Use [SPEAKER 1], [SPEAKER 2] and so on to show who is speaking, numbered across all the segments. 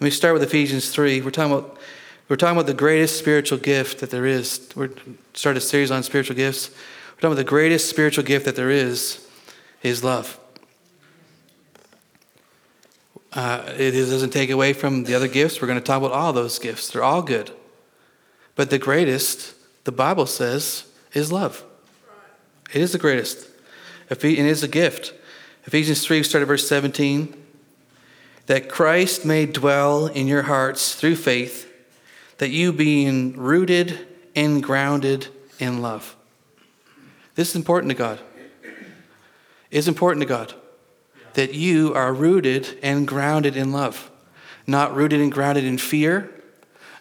[SPEAKER 1] Let me start with Ephesians 3. We're talking about, we're talking about the greatest spiritual gift that there is. We're started a series on spiritual gifts. We're talking about the greatest spiritual gift that there is is love. Uh, it doesn't take away from the other gifts. We're going to talk about all those gifts. They're all good. But the greatest, the Bible says, is love. It is the greatest. It is a gift. Ephesians 3, start at verse 17. That Christ may dwell in your hearts through faith, that you being rooted and grounded in love. This is important to God. It's important to God that you are rooted and grounded in love, not rooted and grounded in fear,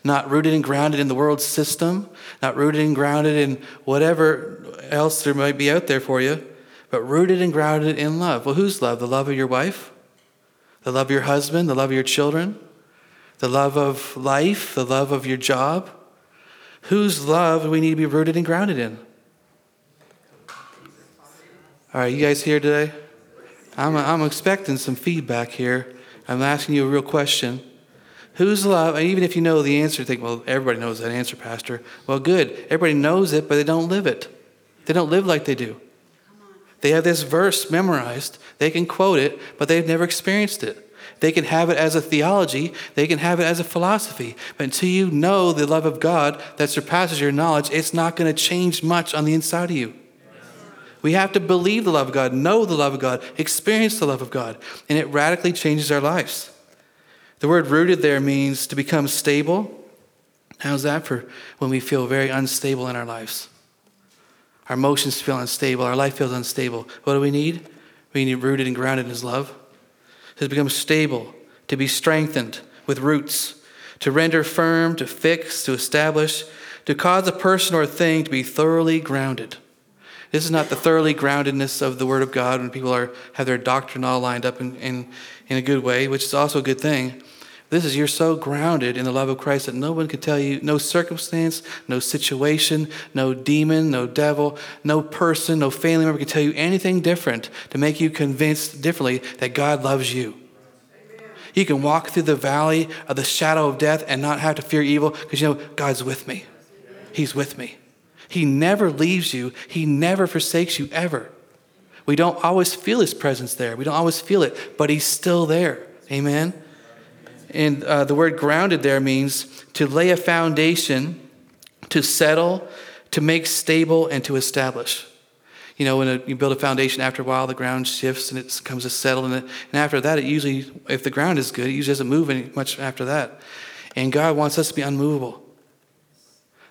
[SPEAKER 1] not rooted and grounded in the world system, not rooted and grounded in whatever else there might be out there for you, but rooted and grounded in love. Well, whose love? The love of your wife? The love of your husband? The love of your children? The love of life? The love of your job? Whose love do we need to be rooted and grounded in? All right, you guys here today? I'm, I'm expecting some feedback here. I'm asking you a real question. Whose love, and even if you know the answer, you think, well, everybody knows that answer, Pastor. Well, good. Everybody knows it, but they don't live it. They don't live like they do. They have this verse memorized, they can quote it, but they've never experienced it. They can have it as a theology, they can have it as a philosophy. But until you know the love of God that surpasses your knowledge, it's not going to change much on the inside of you. We have to believe the love of God, know the love of God, experience the love of God, and it radically changes our lives. The word rooted there means to become stable. How's that for when we feel very unstable in our lives? Our emotions feel unstable, our life feels unstable. What do we need? We need rooted and grounded in His love. To become stable, to be strengthened with roots, to render firm, to fix, to establish, to cause a person or thing to be thoroughly grounded. This is not the thoroughly groundedness of the Word of God when people are, have their doctrine all lined up in, in, in a good way, which is also a good thing. This is you're so grounded in the love of Christ that no one can tell you, no circumstance, no situation, no demon, no devil, no person, no family member can tell you anything different to make you convinced differently that God loves you. You can walk through the valley of the shadow of death and not have to fear evil because you know God's with me. He's with me. He never leaves you, He never forsakes you ever. We don't always feel His presence there, we don't always feel it, but He's still there. Amen? And uh, the word grounded there means to lay a foundation, to settle, to make stable, and to establish. You know, when a, you build a foundation, after a while the ground shifts and it comes to settle. And, it, and after that, it usually, if the ground is good, it usually doesn't move any much after that. And God wants us to be unmovable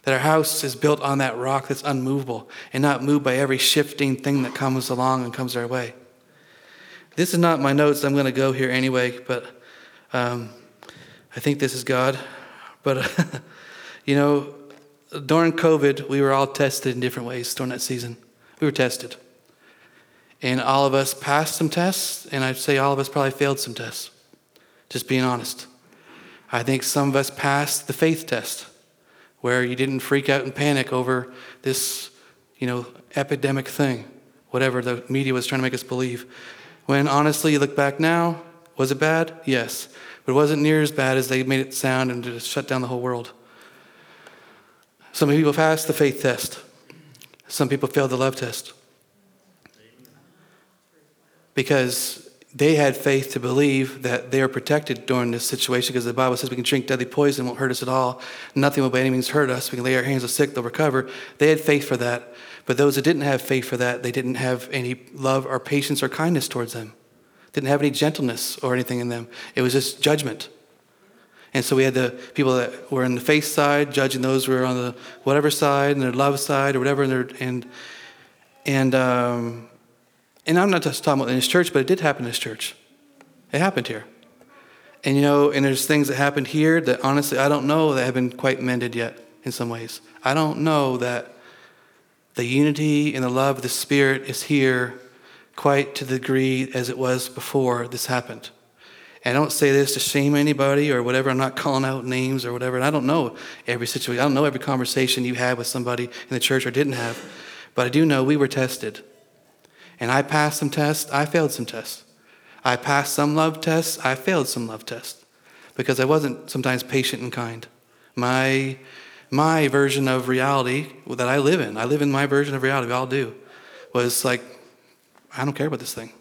[SPEAKER 1] that our house is built on that rock that's unmovable and not moved by every shifting thing that comes along and comes our way. This is not my notes. I'm going to go here anyway, but um, I think this is God. But, you know, during COVID, we were all tested in different ways during that season. We were tested. And all of us passed some tests, and I'd say all of us probably failed some tests, just being honest. I think some of us passed the faith test where you didn't freak out and panic over this, you know, epidemic thing, whatever the media was trying to make us believe. When honestly, you look back now, was it bad? Yes. But it wasn't near as bad as they made it sound and just shut down the whole world. Some people passed the faith test. Some people failed the love test. Because they had faith to believe that they are protected during this situation because the Bible says we can drink deadly poison, won't hurt us at all. Nothing will by any means hurt us. We can lay our hands on sick, they'll recover. They had faith for that. But those that didn't have faith for that, they didn't have any love or patience or kindness towards them. Didn't have any gentleness or anything in them. It was just judgment. And so we had the people that were on the faith side, judging those who were on the whatever side, and their love side, or whatever, and, their, and, and um, and I'm not just talking about in his church, but it did happen in his church. It happened here. And you know, and there's things that happened here that honestly I don't know that have been quite mended yet in some ways. I don't know that the unity and the love of the Spirit is here quite to the degree as it was before this happened. And I don't say this to shame anybody or whatever. I'm not calling out names or whatever. And I don't know every situation. I don't know every conversation you had with somebody in the church or didn't have. But I do know we were tested. And I passed some tests, I failed some tests. I passed some love tests, I failed some love tests. because I wasn't sometimes patient and kind. My, my version of reality that I live in, I live in my version of reality, we all do, was like, I don't care about this thing.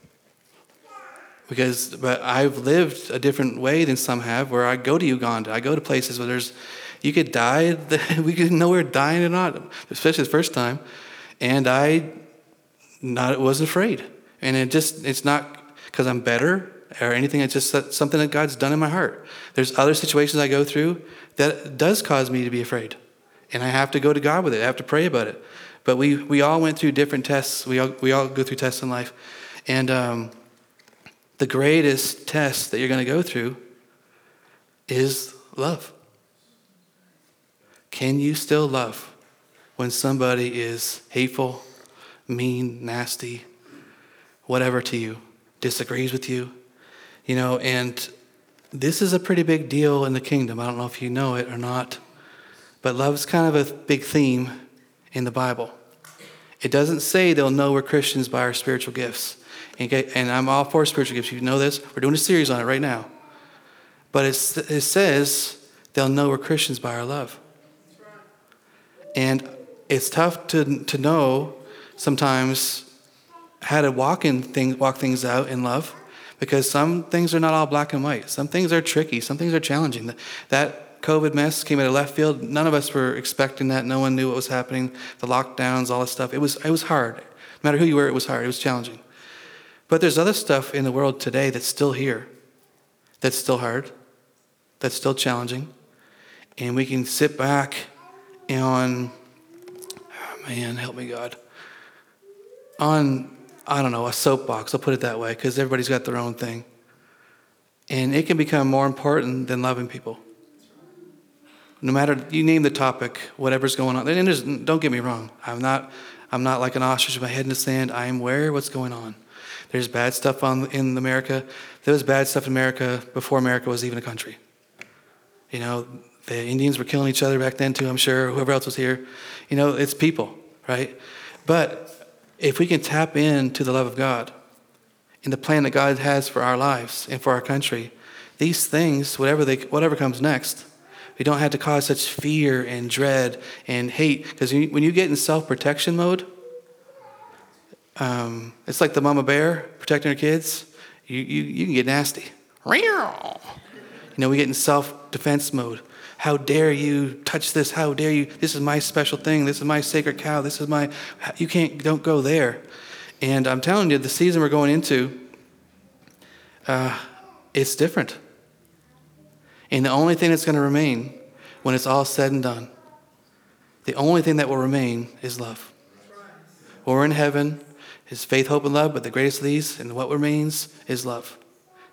[SPEAKER 1] Because, but I've lived a different way than some have, where I go to Uganda, I go to places where there's, you could die, we could know we're dying or not, especially the first time, and I not wasn't afraid. And it just, it's not because I'm better or anything. It's just something that God's done in my heart. There's other situations I go through that does cause me to be afraid. And I have to go to God with it. I have to pray about it. But we, we all went through different tests. We all, we all go through tests in life. And um, the greatest test that you're going to go through is love. Can you still love when somebody is hateful, mean, nasty, whatever to you, disagrees with you? You know, and this is a pretty big deal in the kingdom. I don't know if you know it or not, but love's kind of a big theme in the Bible. It doesn't say they'll know we're Christians by our spiritual gifts. And I'm all for spiritual gifts. You know this. We're doing a series on it right now. But it says they'll know we're Christians by our love. And it's tough to, to know sometimes how to walk in things, walk things out in love because some things are not all black and white. Some things are tricky. Some things are challenging. That COVID mess came out of left field. None of us were expecting that. No one knew what was happening. The lockdowns, all this stuff. It was, it was hard. No matter who you were, it was hard. It was challenging. But there's other stuff in the world today that's still here, that's still hard, that's still challenging. And we can sit back on, oh man, help me God, on I don't know, a soapbox, I'll put it that way, because everybody's got their own thing. And it can become more important than loving people. No matter, you name the topic, whatever's going on. And don't get me wrong, I'm not, I'm not like an ostrich with my head in the sand. I am aware what's going on. There's bad stuff on, in America. There was bad stuff in America before America was even a country. You know, the Indians were killing each other back then too, I'm sure, whoever else was here. You know, it's people, right? But if we can tap into the love of God and the plan that God has for our lives and for our country, these things, whatever, they, whatever comes next, we don't have to cause such fear and dread and hate. Because when you get in self protection mode, um, it's like the mama bear protecting her kids. You, you, you can get nasty. You know, we get in self defense mode. How dare you touch this? How dare you? This is my special thing. This is my sacred cow. This is my, you can't, don't go there. And I'm telling you, the season we're going into, uh, it's different. And the only thing that's going to remain when it's all said and done, the only thing that will remain is love. We're in heaven, is faith, hope, and love, but the greatest of these and what remains is love.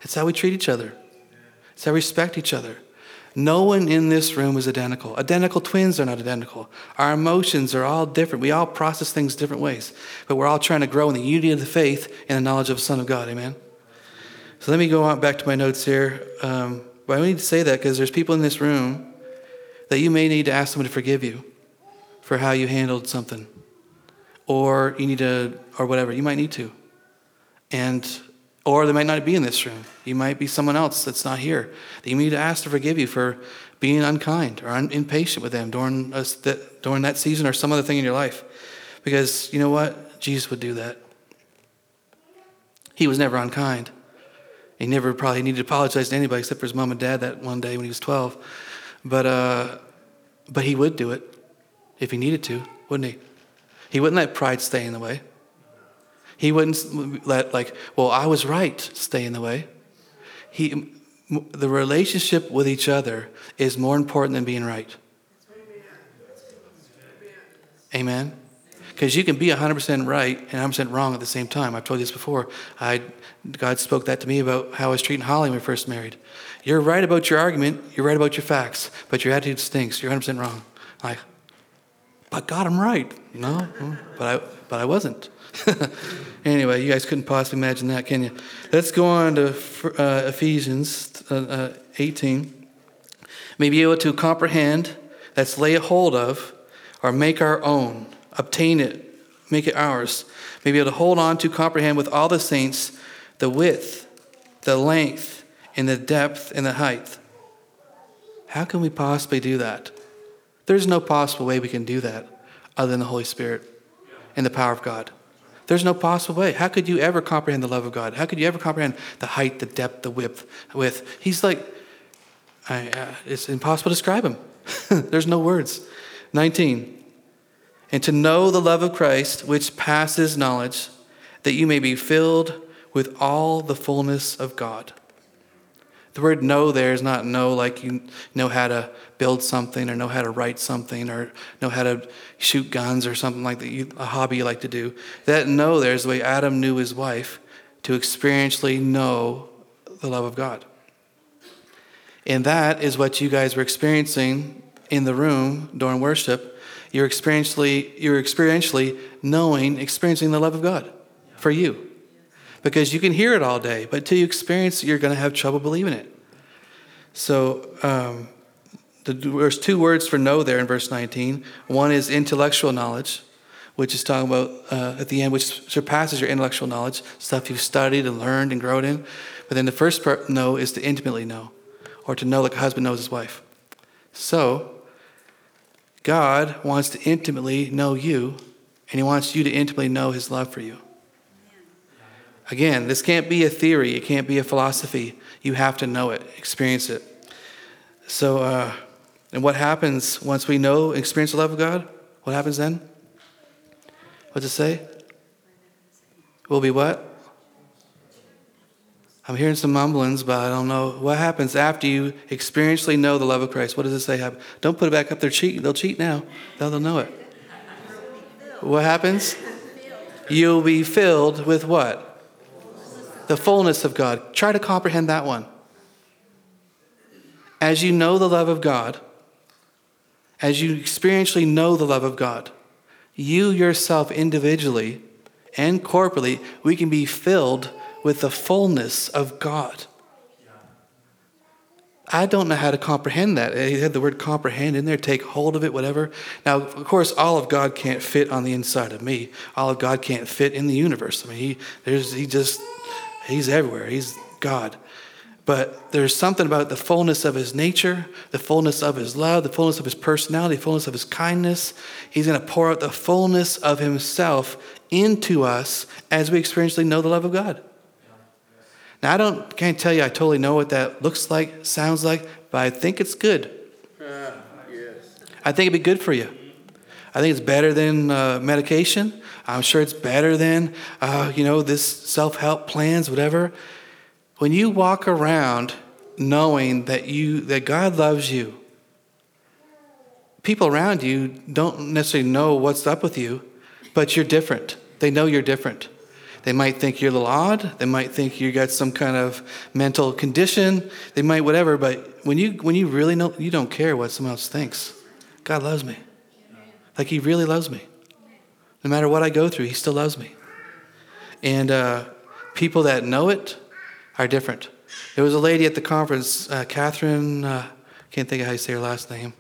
[SPEAKER 1] It's how we treat each other, it's how we respect each other. No one in this room is identical. Identical twins are not identical. Our emotions are all different. We all process things different ways, but we're all trying to grow in the unity of the faith and the knowledge of the Son of God. Amen. So let me go on back to my notes here. Um, but I need to say that because there's people in this room that you may need to ask someone to forgive you for how you handled something, or you need to, or whatever. You might need to, and or they might not be in this room. You might be someone else that's not here that you need to ask to forgive you for being unkind or un- impatient with them during, a, during that season or some other thing in your life. Because you know what? Jesus would do that. He was never unkind. He never probably needed to apologize to anybody except for his mom and dad that one day when he was 12. But, uh, but he would do it if he needed to, wouldn't he? He wouldn't let pride stay in the way. He wouldn't let, like, well, I was right, stay in the way. He, the relationship with each other is more important than being right. Amen? Because you can be 100% right and 100% wrong at the same time. I've told you this before. I, God spoke that to me about how I was treating Holly when we first married. You're right about your argument, you're right about your facts, but your attitude stinks. You're 100% wrong. Like, but God, I'm right. No, but I, but I wasn't. anyway, you guys couldn't possibly imagine that, can you? Let's go on to uh, Ephesians uh, uh, 18. May be able to comprehend, that's lay a hold of, or make our own, obtain it, make it ours. May be able to hold on to, comprehend with all the saints the width, the length, and the depth and the height. How can we possibly do that? There's no possible way we can do that other than the Holy Spirit and the power of God. There's no possible way. How could you ever comprehend the love of God? How could you ever comprehend the height, the depth, the width? With He's like, I, uh, it's impossible to describe Him. There's no words. 19. And to know the love of Christ, which passes knowledge, that you may be filled with all the fullness of God. The word know there is not know like you know how to build something or know how to write something or know how to shoot guns or something like that, you, a hobby you like to do. That know there is the way Adam knew his wife to experientially know the love of God. And that is what you guys were experiencing in the room during worship. You're experientially, you're experientially knowing, experiencing the love of God for you because you can hear it all day, but until you experience it, you're going to have trouble believing it. So um, the, there's two words for know there in verse 19. One is intellectual knowledge, which is talking about uh, at the end, which surpasses your intellectual knowledge, stuff you've studied and learned and grown in. But then the first part, know, is to intimately know, or to know like a husband knows his wife. So, God wants to intimately know you, and He wants you to intimately know His love for you. Again, this can't be a theory, it can't be a philosophy. You have to know it, experience it. So, uh, and what happens once we know, experience the love of God? What happens then? What's it say? Will be what? I'm hearing some mumblings, but I don't know what happens after you experientially know the love of Christ. What does it say? happen? Don't put it back up. They're cheating. They'll cheat now. They'll, they'll know it. What happens? You'll be filled with what? the fullness of God. Try to comprehend that one. As you know the love of God, as you experientially know the love of God, you yourself individually and corporately, we can be filled with the fullness of God. I don't know how to comprehend that. He had the word comprehend in there, take hold of it, whatever. Now, of course, all of God can't fit on the inside of me. All of God can't fit in the universe. I mean, he, there's, he just He's everywhere. He's God. But there's something about the fullness of his nature, the fullness of his love, the fullness of his personality, the fullness of his kindness. He's going to pour out the fullness of himself into us as we experientially know the love of God. Now, I don't can't tell you I totally know what that looks like, sounds like, but I think it's good. Uh, yes. I think it'd be good for you. I think it's better than uh, medication. I'm sure it's better than, uh, you know, this self help plans, whatever. When you walk around knowing that you that God loves you, people around you don't necessarily know what's up with you, but you're different. They know you're different. They might think you're a little odd. They might think you got some kind of mental condition. They might whatever. But when you when you really know, you don't care what someone else thinks. God loves me. Like He really loves me. No matter what I go through, He still loves me. And uh, people that know it are different. There was a lady at the conference, uh, Catherine, uh, can't think of how you say her last name.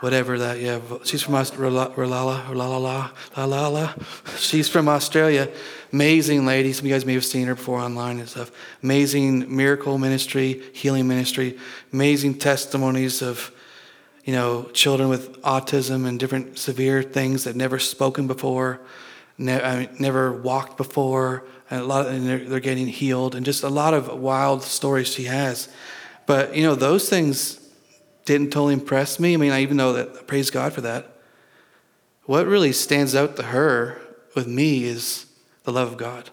[SPEAKER 1] Whatever that, yeah. She's from Australia. She's from Australia. Amazing lady. Some of you guys may have seen her before online and stuff. Amazing miracle ministry, healing ministry. Amazing testimonies of you know, children with autism and different severe things that never spoken before, ne- I mean, never walked before, and a lot, of, and they're, they're getting healed, and just a lot of wild stories she has. But you know, those things didn't totally impress me. I mean, I even know that. Praise God for that. What really stands out to her with me is the love of God.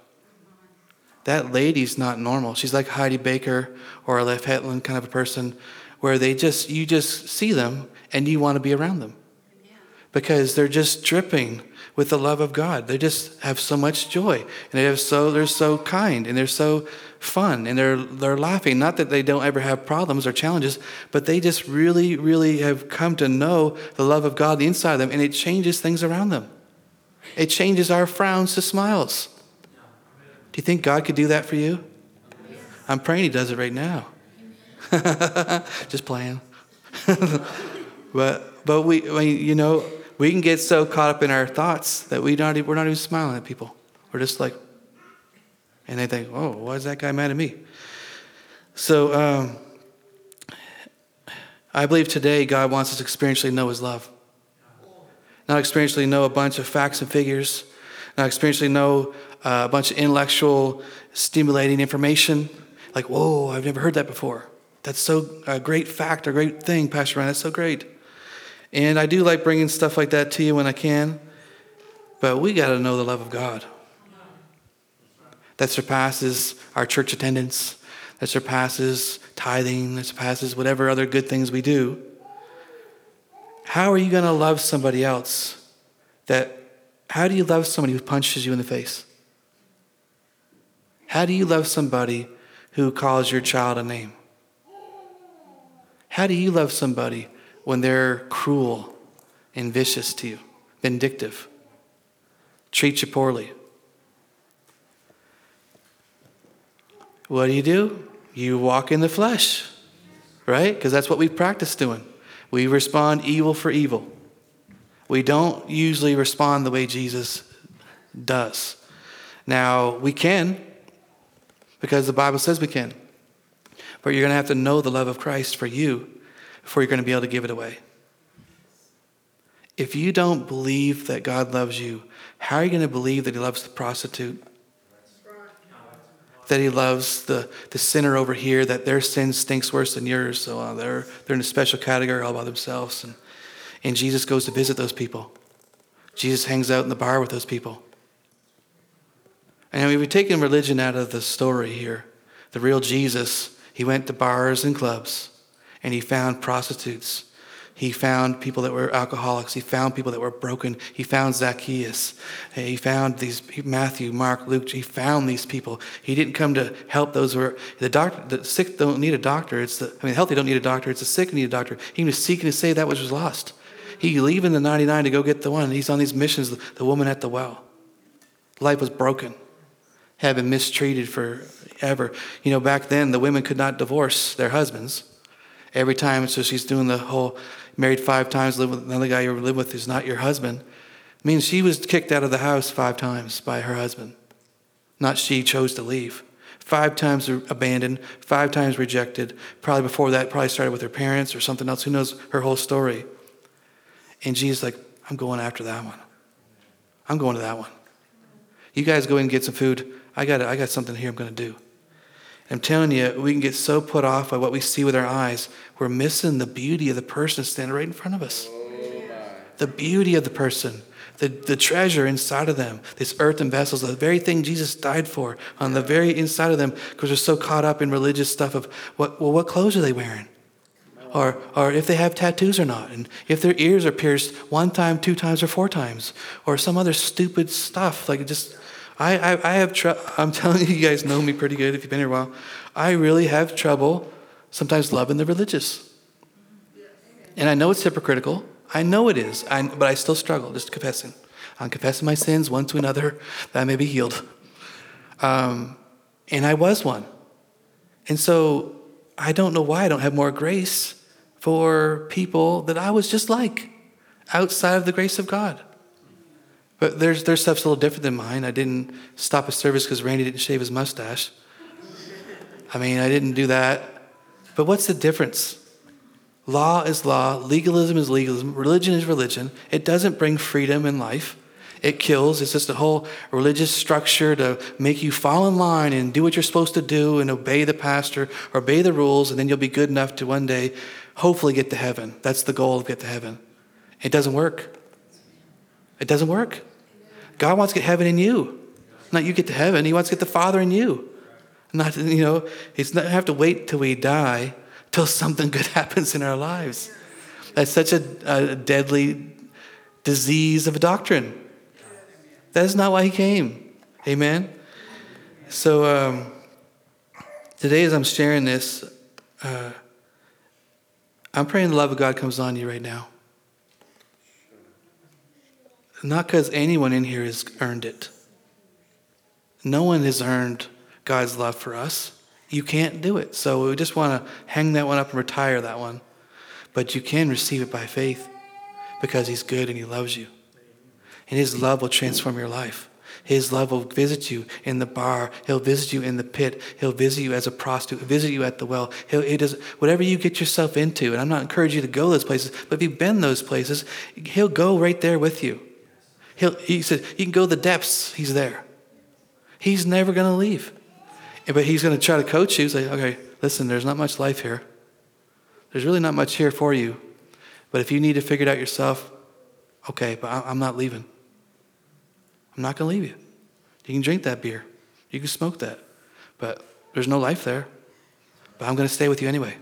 [SPEAKER 1] That lady's not normal. She's like Heidi Baker or Leif Hetland kind of a person where they just you just see them and you want to be around them because they're just dripping with the love of God. They just have so much joy and they have so they're so kind and they're so fun and they're they're laughing. Not that they don't ever have problems or challenges, but they just really really have come to know the love of God inside them and it changes things around them. It changes our frowns to smiles. Do you think God could do that for you? I'm praying he does it right now. Just playing. but but we, we, you know we can get so caught up in our thoughts that we not we're not even smiling at people. We're just like, and they think, oh, why is that guy mad at me? So um, I believe today God wants us to experientially know His love. Not experientially know a bunch of facts and figures, not experientially know uh, a bunch of intellectual stimulating information. Like, whoa, I've never heard that before. That's so a great fact, a great thing, Pastor Ryan. That's so great. And I do like bringing stuff like that to you when I can. But we got to know the love of God that surpasses our church attendance, that surpasses tithing, that surpasses whatever other good things we do. How are you going to love somebody else that how do you love somebody who punches you in the face? How do you love somebody who calls your child a name? How do you love somebody when they're cruel and vicious to you, vindictive, treat you poorly? What do you do? You walk in the flesh, right? Because that's what we practice doing. We respond evil for evil. We don't usually respond the way Jesus does. Now, we can, because the Bible says we can. But you're going to have to know the love of Christ for you before you're going to be able to give it away. If you don't believe that God loves you, how are you going to believe that He loves the prostitute? That He loves the, the sinner over here, that their sin stinks worse than yours, so uh, they're, they're in a special category all by themselves. And, and Jesus goes to visit those people. Jesus hangs out in the bar with those people. And we've taken religion out of the story here. The real Jesus, he went to bars and clubs and he found prostitutes. He found people that were alcoholics. He found people that were broken. He found Zacchaeus. He found these Matthew, Mark, Luke. He found these people. He didn't come to help those who are the doctor. The sick don't need a doctor. It's the I mean, the healthy don't need a doctor. It's the sick who need a doctor. He was seeking to save that which was lost. He leaving the 99 to go get the one. He's on these missions. The woman at the well. Life was broken have been mistreated forever. You know, back then the women could not divorce their husbands. Every time, so she's doing the whole married five times, live with another guy you live with who's not your husband. I mean, she was kicked out of the house five times by her husband. Not she chose to leave. Five times abandoned, five times rejected. Probably before that, probably started with her parents or something else. Who knows her whole story? And Jesus like, I'm going after that one. I'm going to that one. You guys go and get some food. I got, I got something here I'm going to do. I'm telling you, we can get so put off by what we see with our eyes, we're missing the beauty of the person standing right in front of us. the beauty of the person, the, the treasure inside of them, this earthen vessels, the very thing Jesus died for on the very inside of them, because they're so caught up in religious stuff of what, well, what clothes are they wearing? Or, or if they have tattoos or not, and if their ears are pierced one time, two times, or four times, or some other stupid stuff, like just I, I, I have trouble. I'm telling you, you guys know me pretty good if you've been here a while. I really have trouble sometimes loving the religious. And I know it's hypocritical. I know it is. I, but I still struggle, just confessing. I'm confessing my sins one to another that I may be healed. Um, and I was one. And so I don't know why I don't have more grace for people that I was just like outside of the grace of God. But there's, their stuff's a little different than mine. I didn't stop a service because Randy didn't shave his mustache. I mean, I didn't do that. But what's the difference? Law is law, legalism is legalism, religion is religion. It doesn't bring freedom in life. It kills. It's just a whole religious structure to make you fall in line and do what you're supposed to do and obey the pastor, obey the rules, and then you'll be good enough to one day hopefully get to heaven. That's the goal of get to heaven. It doesn't work. It doesn't work. God wants to get heaven in you. Not you get to heaven. He wants to get the Father in you. Not, you know, he's not have to wait till we die till something good happens in our lives. That's such a, a deadly disease of a doctrine. That is not why he came. Amen. So um, today, as I'm sharing this, uh, I'm praying the love of God comes on you right now. Not because anyone in here has earned it. No one has earned God's love for us. You can't do it. So we just want to hang that one up and retire that one. But you can receive it by faith because He's good and He loves you. And His love will transform your life. His love will visit you in the bar. He'll visit you in the pit. He'll visit you as a prostitute, visit you at the well. He'll, he does, whatever you get yourself into, and I'm not encouraging you to go those places, but if you've been those places, He'll go right there with you. He'll, he said, You can go the depths, He's there. He's never going to leave. But He's going to try to coach you. Say, Okay, listen, there's not much life here. There's really not much here for you. But if you need to figure it out yourself, okay, but I'm not leaving. I'm not going to leave you. You can drink that beer, you can smoke that, but there's no life there. But I'm going to stay with you anyway.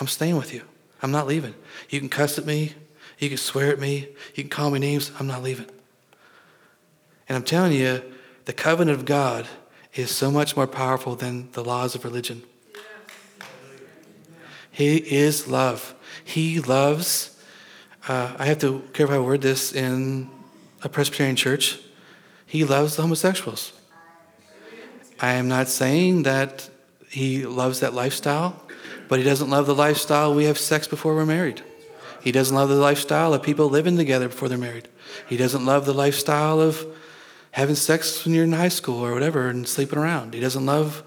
[SPEAKER 1] I'm staying with you. I'm not leaving. You can cuss at me, you can swear at me, you can call me names. I'm not leaving. And I'm telling you, the covenant of God is so much more powerful than the laws of religion. He is love. He loves. Uh, I have to careful how I word this in a Presbyterian church. He loves the homosexuals. I am not saying that he loves that lifestyle, but he doesn't love the lifestyle we have sex before we're married. He doesn't love the lifestyle of people living together before they're married. He doesn't love the lifestyle of having sex when you're in high school or whatever and sleeping around. He doesn't love,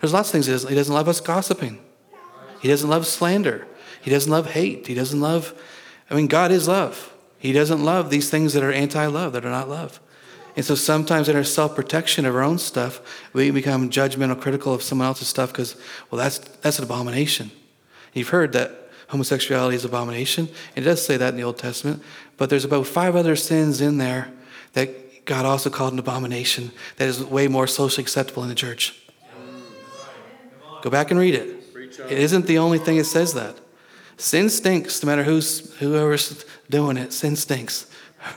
[SPEAKER 1] there's lots of things he doesn't, he doesn't love us gossiping. He doesn't love slander. He doesn't love hate. He doesn't love, I mean, God is love. He doesn't love these things that are anti love, that are not love. And so sometimes in our self protection of our own stuff, we become judgmental, critical of someone else's stuff because, well, that's, that's an abomination. You've heard that homosexuality is an abomination. It does say that in the Old Testament. But there's about five other sins in there that God also called an abomination that is way more socially acceptable in the church. Go back and read it. It isn't the only thing that says that. Sin stinks, no matter who's whoever's doing it. Sin stinks.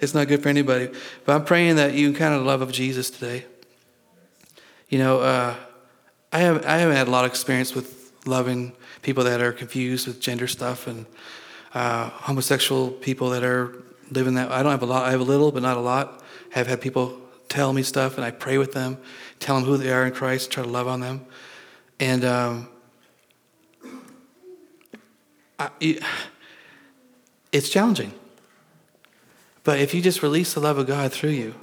[SPEAKER 1] It's not good for anybody. But I'm praying that you kind of love of Jesus today. You know, uh, I have I haven't had a lot of experience with loving people that are confused with gender stuff and uh, homosexual people that are living that. I don't have a lot. I have a little, but not a lot. I have had people tell me stuff, and I pray with them, tell them who they are in Christ, try to love on them, and. Um, I, it's challenging. But if you just release the love of God through you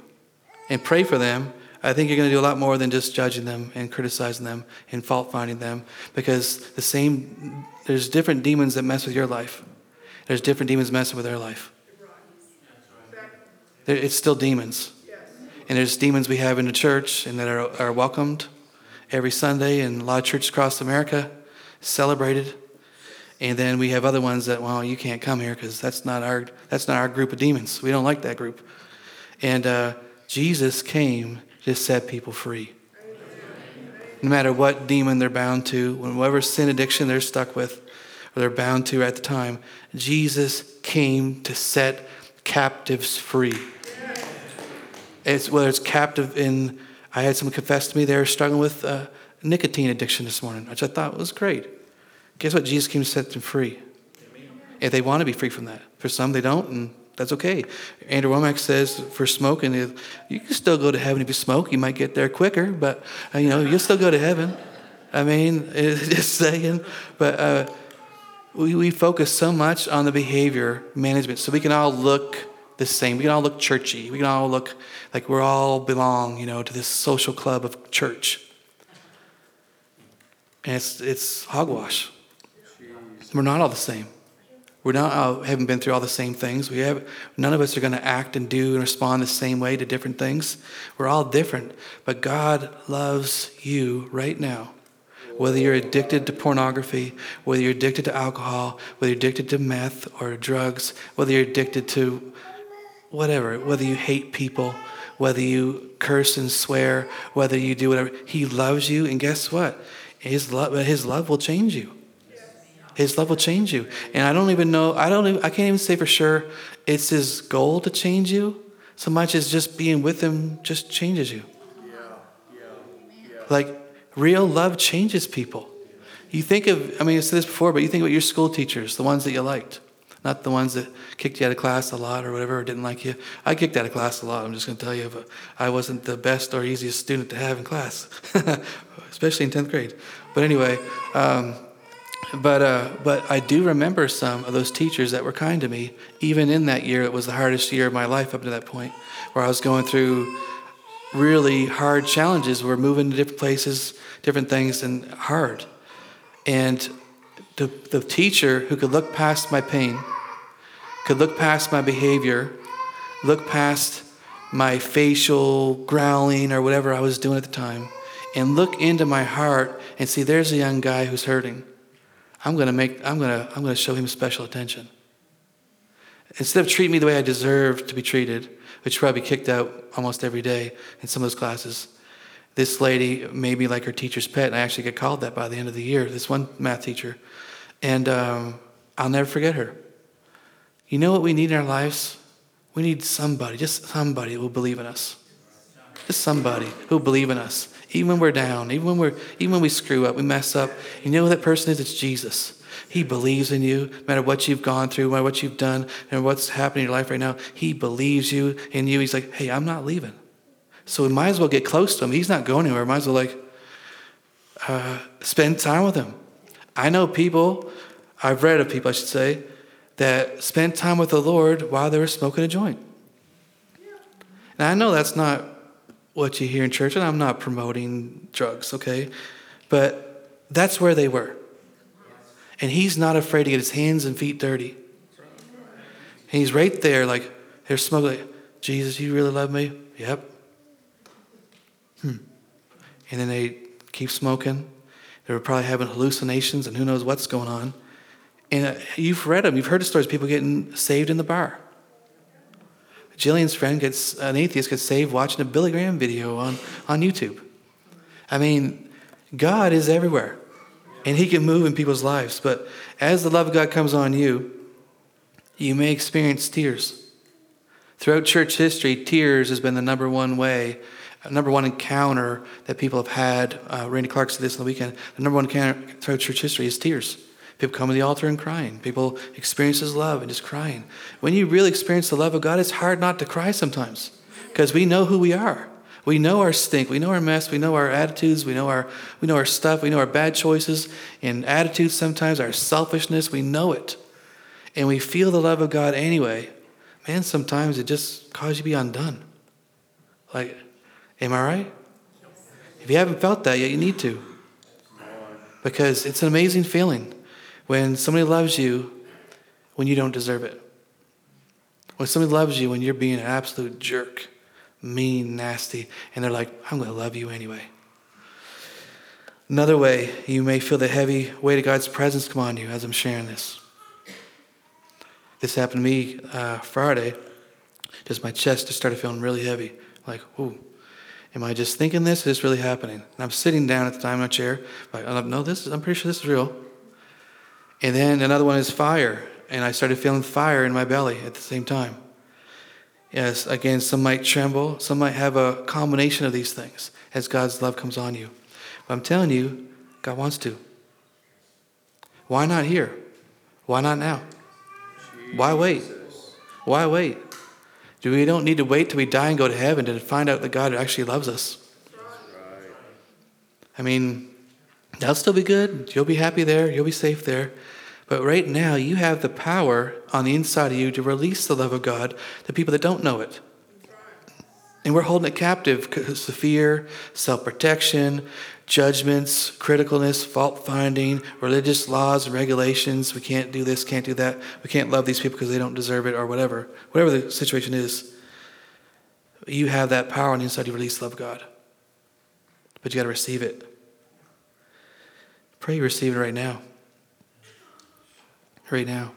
[SPEAKER 1] and pray for them, I think you're going to do a lot more than just judging them and criticizing them and fault finding them because the same, there's different demons that mess with your life. There's different demons messing with their life. It's still demons. And there's demons we have in the church and that are, are welcomed every Sunday, in a lot of churches across America celebrated. And then we have other ones that, well, you can't come here because that's not our that's not our group of demons. We don't like that group. And uh, Jesus came to set people free. No matter what demon they're bound to, whatever sin addiction they're stuck with, or they're bound to at the time, Jesus came to set captives free. It's whether it's captive in, I had someone confess to me they were struggling with uh, nicotine addiction this morning, which I thought was great. Guess what? Jesus came to set them free. If they want to be free from that. For some, they don't, and that's okay. Andrew Wommack says for smoking, you can still go to heaven if you smoke. You might get there quicker, but uh, you know you'll still go to heaven. I mean, just saying. But uh, we, we focus so much on the behavior management, so we can all look the same. We can all look churchy. We can all look like we're all belong, you know, to this social club of church. And it's it's hogwash. We're not all the same. We're not all, haven't been through all the same things. We have none of us are going to act and do and respond the same way to different things. We're all different, but God loves you right now. Whether you're addicted to pornography, whether you're addicted to alcohol, whether you're addicted to meth or drugs, whether you're addicted to whatever, whether you hate people, whether you curse and swear, whether you do whatever, He loves you, and guess what? His love, His love will change you. His love will change you. And I don't even know, I don't even, I can't even say for sure it's his goal to change you so much as just being with him just changes you. Yeah. Like real love changes people. You think of, I mean, I said this before, but you think about your school teachers, the ones that you liked, not the ones that kicked you out of class a lot or whatever, or didn't like you. I kicked out of class a lot, I'm just going to tell you, but I wasn't the best or easiest student to have in class, especially in 10th grade. But anyway, um, but, uh, but I do remember some of those teachers that were kind to me, even in that year. It was the hardest year of my life up to that point, where I was going through really hard challenges. We're moving to different places, different things, and hard. And the, the teacher who could look past my pain, could look past my behavior, look past my facial growling or whatever I was doing at the time, and look into my heart and see there's a young guy who's hurting. I'm going to make I'm going to I'm going to show him special attention. Instead of treating me the way I deserve to be treated, which probably kicked out almost every day in some of those classes. This lady made me like her teacher's pet, and I actually get called that by the end of the year. This one math teacher, and um, I'll never forget her. You know what we need in our lives? We need somebody, just somebody who will believe in us. Just somebody who will believe in us, even when we're down, even when we're, even when we screw up, we mess up. You know who that person is? It's Jesus. He believes in you, no matter what you've gone through, no matter what you've done, and what's happening in your life right now. He believes you in you. He's like, hey, I'm not leaving. So we might as well get close to him. He's not going anywhere. Might as well like uh, spend time with him. I know people, I've read of people, I should say, that spent time with the Lord while they were smoking a joint. Now I know that's not what you hear in church, and I'm not promoting drugs, okay? But that's where they were. And he's not afraid to get his hands and feet dirty. And he's right there, like, they're smoking, Jesus, you really love me? Yep. Hmm. And then they keep smoking. They were probably having hallucinations and who knows what's going on. And uh, you've read them, you've heard the stories people getting saved in the bar. Jillian's friend gets, an atheist gets saved watching a Billy Graham video on, on YouTube. I mean, God is everywhere and He can move in people's lives. But as the love of God comes on you, you may experience tears. Throughout church history, tears has been the number one way, number one encounter that people have had. Uh, Randy Clark said this on the weekend. The number one encounter throughout church history is tears. People come to the altar and crying. People experience His love and just crying. When you really experience the love of God, it's hard not to cry sometimes because we know who we are. We know our stink. We know our mess. We know our attitudes. We know our, we know our stuff. We know our bad choices and attitudes sometimes, our selfishness. We know it. And we feel the love of God anyway. Man, sometimes it just causes you to be undone. Like, am I right? If you haven't felt that yet, you need to. Because it's an amazing feeling when somebody loves you when you don't deserve it. When somebody loves you when you're being an absolute jerk mean, nasty, and they're like, I'm going to love you anyway. Another way you may feel the heavy weight of God's presence come on you as I'm sharing this. This happened to me uh, Friday. Just my chest just started feeling really heavy. Like, ooh, am I just thinking this? Is this really happening? And I'm sitting down at the time in a chair. Like, no, this is, I'm pretty sure this is real. And then another one is fire. And I started feeling fire in my belly at the same time. Yes, again, some might tremble, some might have a combination of these things as God's love comes on you. But I'm telling you, God wants to. Why not here? Why not now? Why wait? Why wait? Do we don't need to wait till we die and go to heaven to find out that God actually loves us? I mean, that'll still be good. You'll be happy there. You'll be safe there. But right now, you have the power on the inside of you to release the love of God to people that don't know it. And we're holding it captive because of fear, self protection, judgments, criticalness, fault finding, religious laws and regulations. We can't do this, can't do that. We can't love these people because they don't deserve it or whatever. Whatever the situation is, you have that power on the inside to release love of God. But you got to receive it. Pray you receive it right now right now.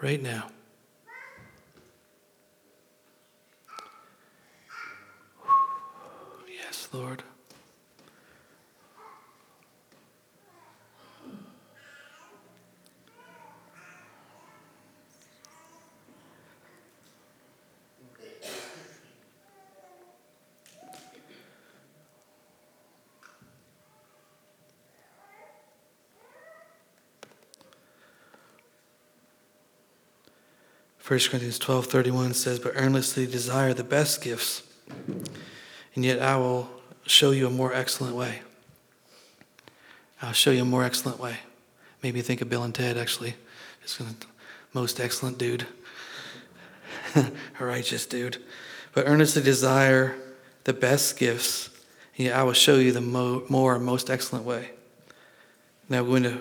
[SPEAKER 1] Right now. Yes, Lord. 1 Corinthians 12 31 says, But earnestly desire the best gifts, and yet I will show you a more excellent way. I'll show you a more excellent way. Maybe think of Bill and Ted, actually. Just gonna most excellent dude, a righteous dude. But earnestly desire the best gifts, and yet I will show you the mo- more most excellent way. Now go into 1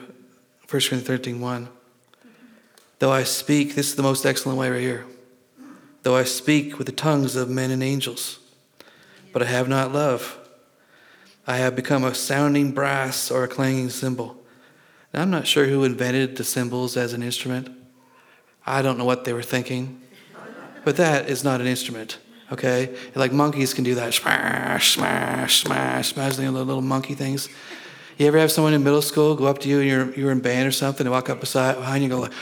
[SPEAKER 1] Corinthians 13 1. Though I speak, this is the most excellent way right here. Though I speak with the tongues of men and angels, but I have not love, I have become a sounding brass or a clanging cymbal. Now, I'm not sure who invented the cymbals as an instrument. I don't know what they were thinking, but that is not an instrument, okay? Like monkeys can do that smash, smash, smash, smash, the little monkey things. You ever have someone in middle school go up to you and you're, you're in band or something and walk up beside, behind you and go like,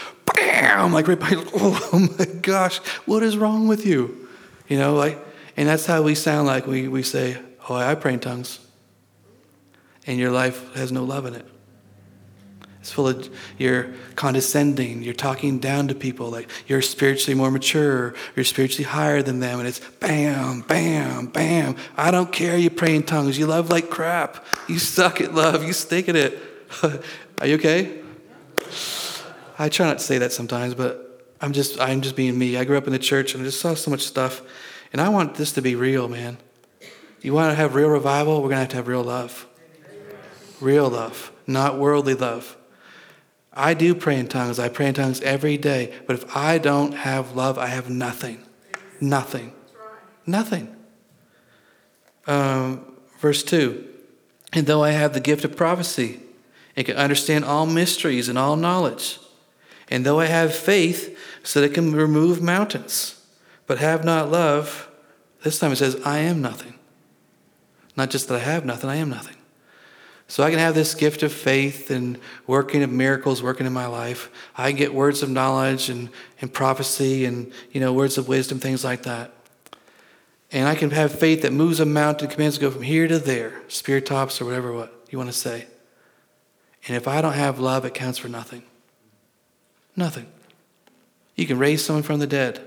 [SPEAKER 1] bam, like right you, oh my gosh, what is wrong with you? You know, like, and that's how we sound like we, we say, oh, I pray in tongues. And your life has no love in it. It's full of, you're condescending, you're talking down to people, like you're spiritually more mature, you're spiritually higher than them, and it's bam, bam, bam. I don't care you pray in tongues. You love like crap. You suck at love. You stink at it. Are you okay? I try not to say that sometimes, but I'm just I'm just being me. I grew up in the church and I just saw so much stuff. And I want this to be real, man. You want to have real revival? We're gonna have to have real love. Real love, not worldly love. I do pray in tongues. I pray in tongues every day. But if I don't have love, I have nothing. Nothing. Nothing. Um, verse 2 And though I have the gift of prophecy and can understand all mysteries and all knowledge, and though I have faith so that it can remove mountains, but have not love, this time it says, I am nothing. Not just that I have nothing, I am nothing. So I can have this gift of faith and working of miracles working in my life. I get words of knowledge and, and prophecy and you know words of wisdom, things like that. And I can have faith that moves a mountain, commands to go from here to there, spirit tops or whatever what you want to say. And if I don't have love, it counts for nothing. Nothing. You can raise someone from the dead.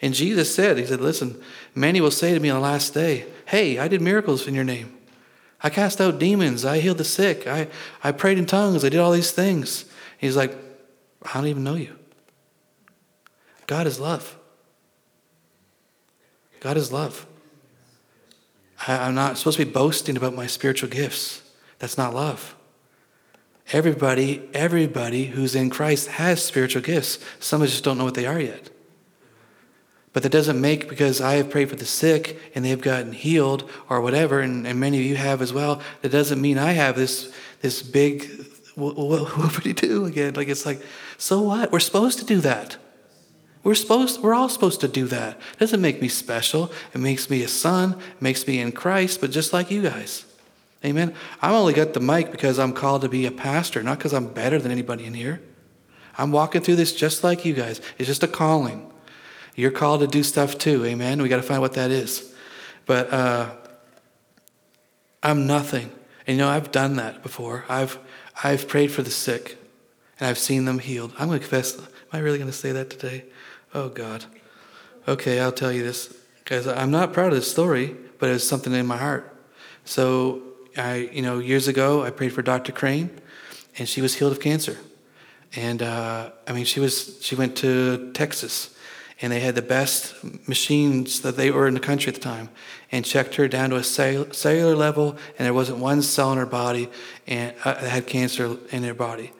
[SPEAKER 1] And Jesus said, He said, Listen, many will say to me on the last day, Hey, I did miracles in your name. I cast out demons. I healed the sick. I, I prayed in tongues. I did all these things. He's like, I don't even know you. God is love. God is love. I, I'm not supposed to be boasting about my spiritual gifts. That's not love. Everybody, everybody who's in Christ has spiritual gifts. Some of us just don't know what they are yet. But that doesn't make because I have prayed for the sick and they've gotten healed or whatever, and, and many of you have as well. That doesn't mean I have this this big what, what would he do again? Like it's like, so what? We're supposed to do that. We're supposed we're all supposed to do that. It doesn't make me special. It makes me a son, it makes me in Christ, but just like you guys. Amen. I've only got the mic because I'm called to be a pastor, not because I'm better than anybody in here. I'm walking through this just like you guys. It's just a calling. You're called to do stuff too, amen? We got to find what that is. But uh, I'm nothing. And you know, I've done that before. I've, I've prayed for the sick, and I've seen them healed. I'm going to confess. Am I really going to say that today? Oh, God. Okay, I'll tell you this, because I'm not proud of this story, but it's something in my heart. So, I, you know, years ago, I prayed for Dr. Crane, and she was healed of cancer. And uh, I mean, she was she went to Texas and they had the best machines that they were in the country at the time and checked her down to a cellular level and there wasn't one cell in her body and uh, that had cancer in her body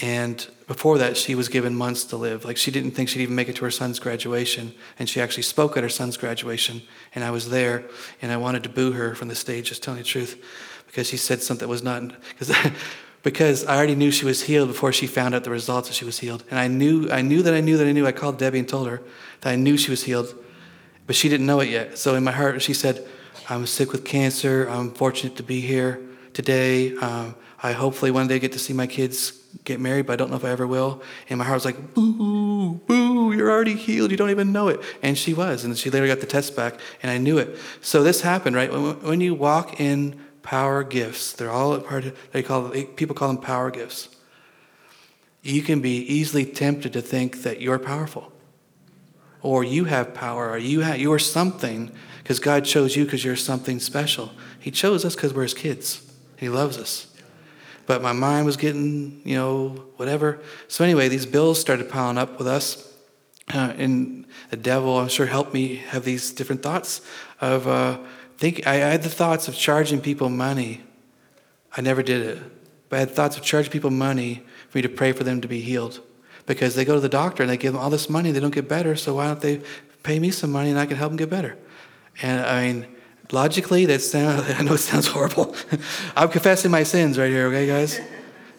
[SPEAKER 1] and before that she was given months to live like she didn't think she'd even make it to her son's graduation and she actually spoke at her son's graduation and i was there and i wanted to boo her from the stage just telling the truth because she said something that was not because because I already knew she was healed before she found out the results that she was healed. And I knew, I knew that I knew that I knew. I called Debbie and told her that I knew she was healed, but she didn't know it yet. So in my heart, she said, I'm sick with cancer. I'm fortunate to be here today. Um, I hopefully one day get to see my kids get married, but I don't know if I ever will. And my heart was like, boo, boo, you're already healed. You don't even know it. And she was. And she later got the test back, and I knew it. So this happened, right? When, when you walk in power gifts. They're all part of, they call people call them power gifts. You can be easily tempted to think that you're powerful, or you have power, or you have, you are something because God chose you because you're something special. He chose us because we're His kids. He loves us. but my mind was getting, you know, whatever. So anyway, these bills started piling up with us. Uh, and the devil, I'm sure, helped me have these different thoughts of uh, think. I, had the thoughts of charging people money. I never did it, but I had thoughts of charging people money for me to pray for them to be healed, because they go to the doctor and they give them all this money, they don't get better. So why don't they pay me some money and I can help them get better? And I mean, Logically, that sounds, I know it sounds horrible. I'm confessing my sins right here, okay, guys?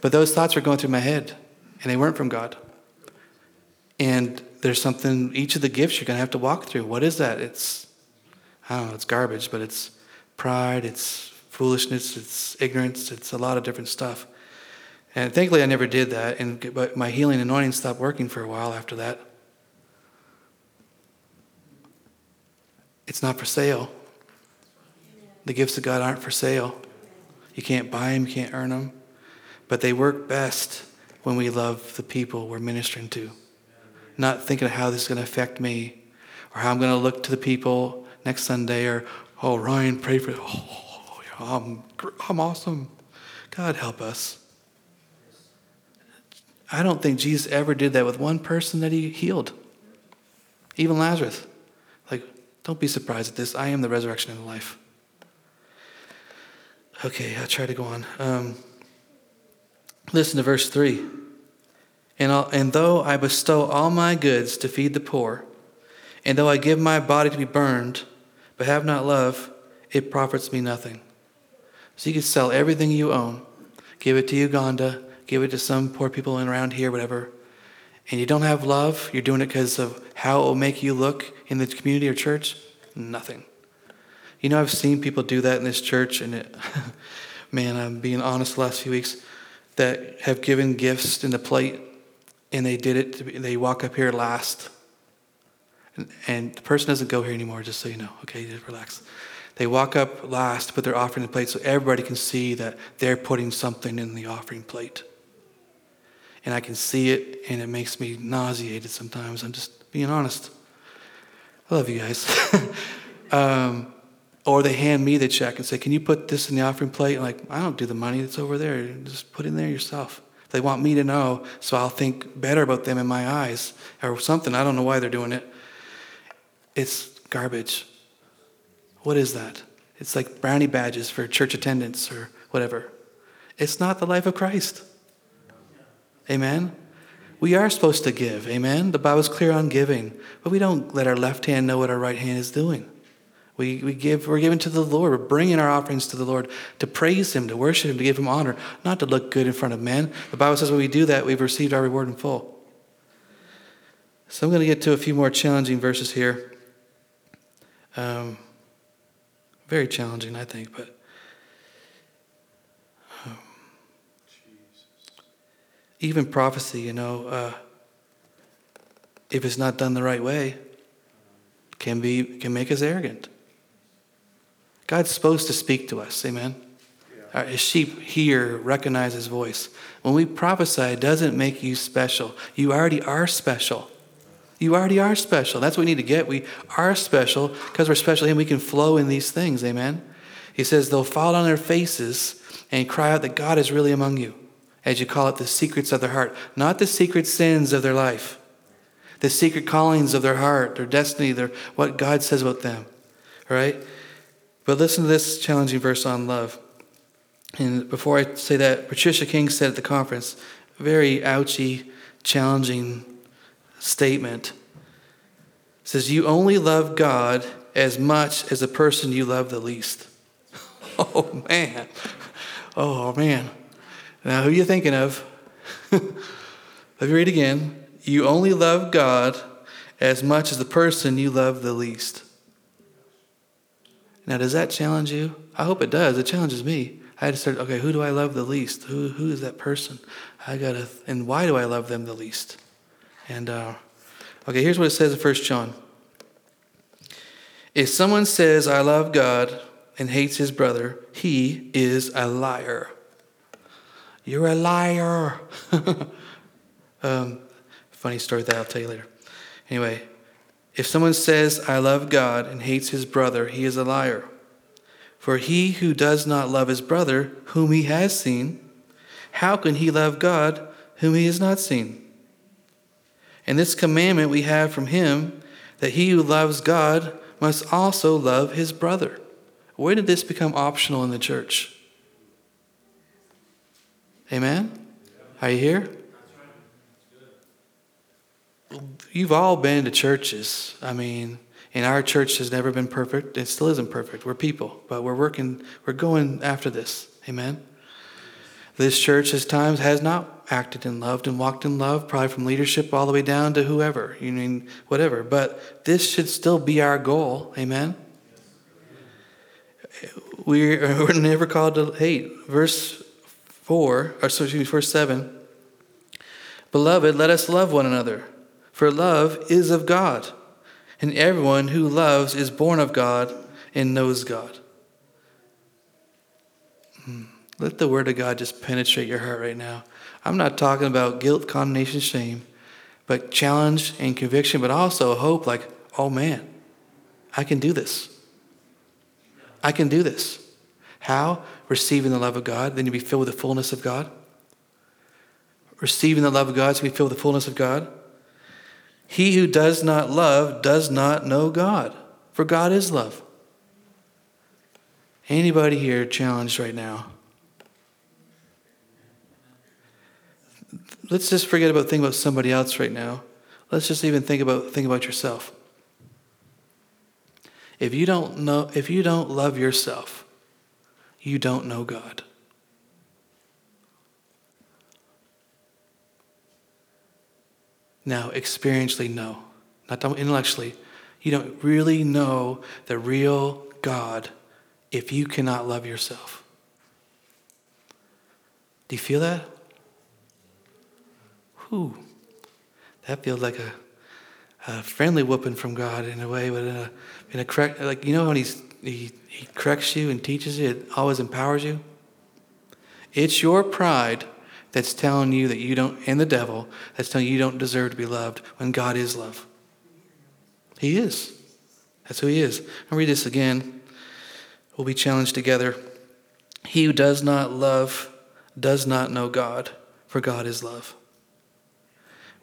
[SPEAKER 1] But those thoughts were going through my head, and they weren't from God. And there's something, each of the gifts you're going to have to walk through. What is that? It's, I don't know, it's garbage, but it's pride, it's foolishness, it's ignorance, it's a lot of different stuff. And thankfully, I never did that, and, but my healing anointing stopped working for a while after that. It's not for sale. The gifts of God aren't for sale. You can't buy them, you can't earn them. But they work best when we love the people we're ministering to. Not thinking of how this is going to affect me or how I'm going to look to the people next Sunday or, oh, Ryan, pray for, oh, I'm, I'm awesome. God help us. I don't think Jesus ever did that with one person that he healed, even Lazarus. Like, don't be surprised at this. I am the resurrection and the life. Okay, I'll try to go on. Um, listen to verse 3. And, and though I bestow all my goods to feed the poor, and though I give my body to be burned, but have not love, it profits me nothing. So you could sell everything you own, give it to Uganda, give it to some poor people around here, whatever, and you don't have love, you're doing it because of how it will make you look in the community or church, nothing. You know, I've seen people do that in this church, and it, man, I'm being honest the last few weeks, that have given gifts in the plate, and they did it, be, they walk up here last. And, the person doesn't go here anymore, just so you know. Okay, just relax. They walk up last, put their offering in the plate so everybody can see that they're putting something in the offering plate. And I can see it, and it makes me nauseated sometimes. I'm just being honest. I love you guys. um, or they hand me the check and say, Can you put this in the offering plate? I'm like, I don't do the money, it's over there. Just put it in there yourself. They want me to know, so I'll think better about them in my eyes or something. I don't know why they're doing it. It's garbage. What is that? It's like brownie badges for church attendance or whatever. It's not the life of Christ. Amen? We are supposed to give. Amen? The Bible's clear on giving, but we don't let our left hand know what our right hand is doing. We, we give, we're giving to the Lord. We're bringing our offerings to the Lord to praise Him, to worship Him, to give Him honor, not to look good in front of men. The Bible says when we do that, we've received our reward in full. So I'm going to get to a few more challenging verses here. Um, very challenging, I think, but. Um, even prophecy, you know, uh, if it's not done the right way, can be can make us arrogant. God's supposed to speak to us. Amen. Yeah. His sheep hear, recognize his voice. When we prophesy, it doesn't make you special. You already are special. You already are special. That's what we need to get. We are special because we're special and we can flow in these things. Amen. He says they'll fall on their faces and cry out that God is really among you, as you call it, the secrets of their heart, not the secret sins of their life, the secret callings of their heart, their destiny, their what God says about them. All right? But listen to this challenging verse on love. And before I say that, Patricia King said at the conference, very ouchy, challenging statement. It says, You only love God as much as the person you love the least. Oh, man. Oh, man. Now, who are you thinking of? Let me read again. You only love God as much as the person you love the least. Now, does that challenge you? I hope it does. It challenges me. I had to start, okay, who do I love the least? Who, who is that person? I got to, and why do I love them the least? And, uh, okay, here's what it says in 1 John. If someone says, I love God and hates his brother, he is a liar. You're a liar. um, funny story that I'll tell you later. Anyway, if someone says, I love God, and hates his brother, he is a liar. For he who does not love his brother, whom he has seen, how can he love God whom he has not seen? And this commandment we have from him that he who loves God must also love his brother. Where did this become optional in the church? Amen? Are you here? You've all been to churches. I mean, and our church has never been perfect. It still isn't perfect. We're people, but we're working, we're going after this. Amen? This church, at times, has not acted in love and walked in love, probably from leadership all the way down to whoever, you mean, whatever. But this should still be our goal. Amen? We're, we're never called to hate. Verse 4, or excuse me, verse 7. Beloved, let us love one another, for love is of God. And everyone who loves is born of God and knows God. Hmm. Let the word of God just penetrate your heart right now. I'm not talking about guilt, condemnation, shame, but challenge and conviction, but also hope like, oh man, I can do this. I can do this. How? Receiving the love of God, then you'll be filled with the fullness of God. Receiving the love of God to be filled with the fullness of God. He who does not love does not know God, for God is love. Anybody here challenged right now? Let's just forget about thinking about somebody else right now. Let's just even think about think about yourself. If you don't know if you don't love yourself, you don't know God. Now, experientially, no. Not intellectually. You don't really know the real God if you cannot love yourself. Do you feel that? Whew. That feels like a, a friendly whooping from God in a way, but in a, in a correct, like, you know when he's, he, he corrects you and teaches you, it always empowers you? It's your pride that's telling you that you don't, and the devil, that's telling you you don't deserve to be loved when God is love. He is. That's who He is. I'll read this again. We'll be challenged together. He who does not love does not know God, for God is love.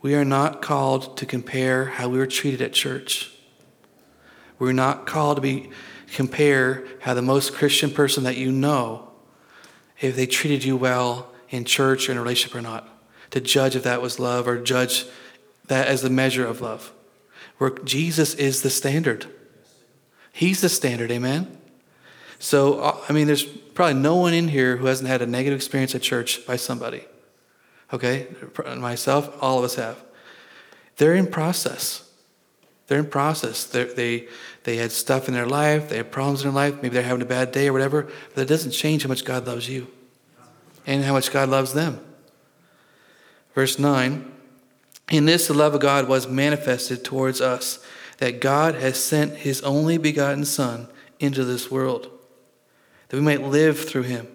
[SPEAKER 1] We are not called to compare how we were treated at church. We're not called to be compare how the most Christian person that you know, if they treated you well in church or in a relationship or not, to judge if that was love or judge that as the measure of love. Where Jesus is the standard. He's the standard, amen? So, uh, I mean, there's probably no one in here who hasn't had a negative experience at church by somebody. Okay? Myself, all of us have. They're in process. They're in process. They're, they they had stuff in their life, they had problems in their life, maybe they're having a bad day or whatever, but it doesn't change how much God loves you and how much God loves them. Verse 9 In this, the love of God was manifested towards us, that God has sent his only begotten Son into this world, that we might live through him.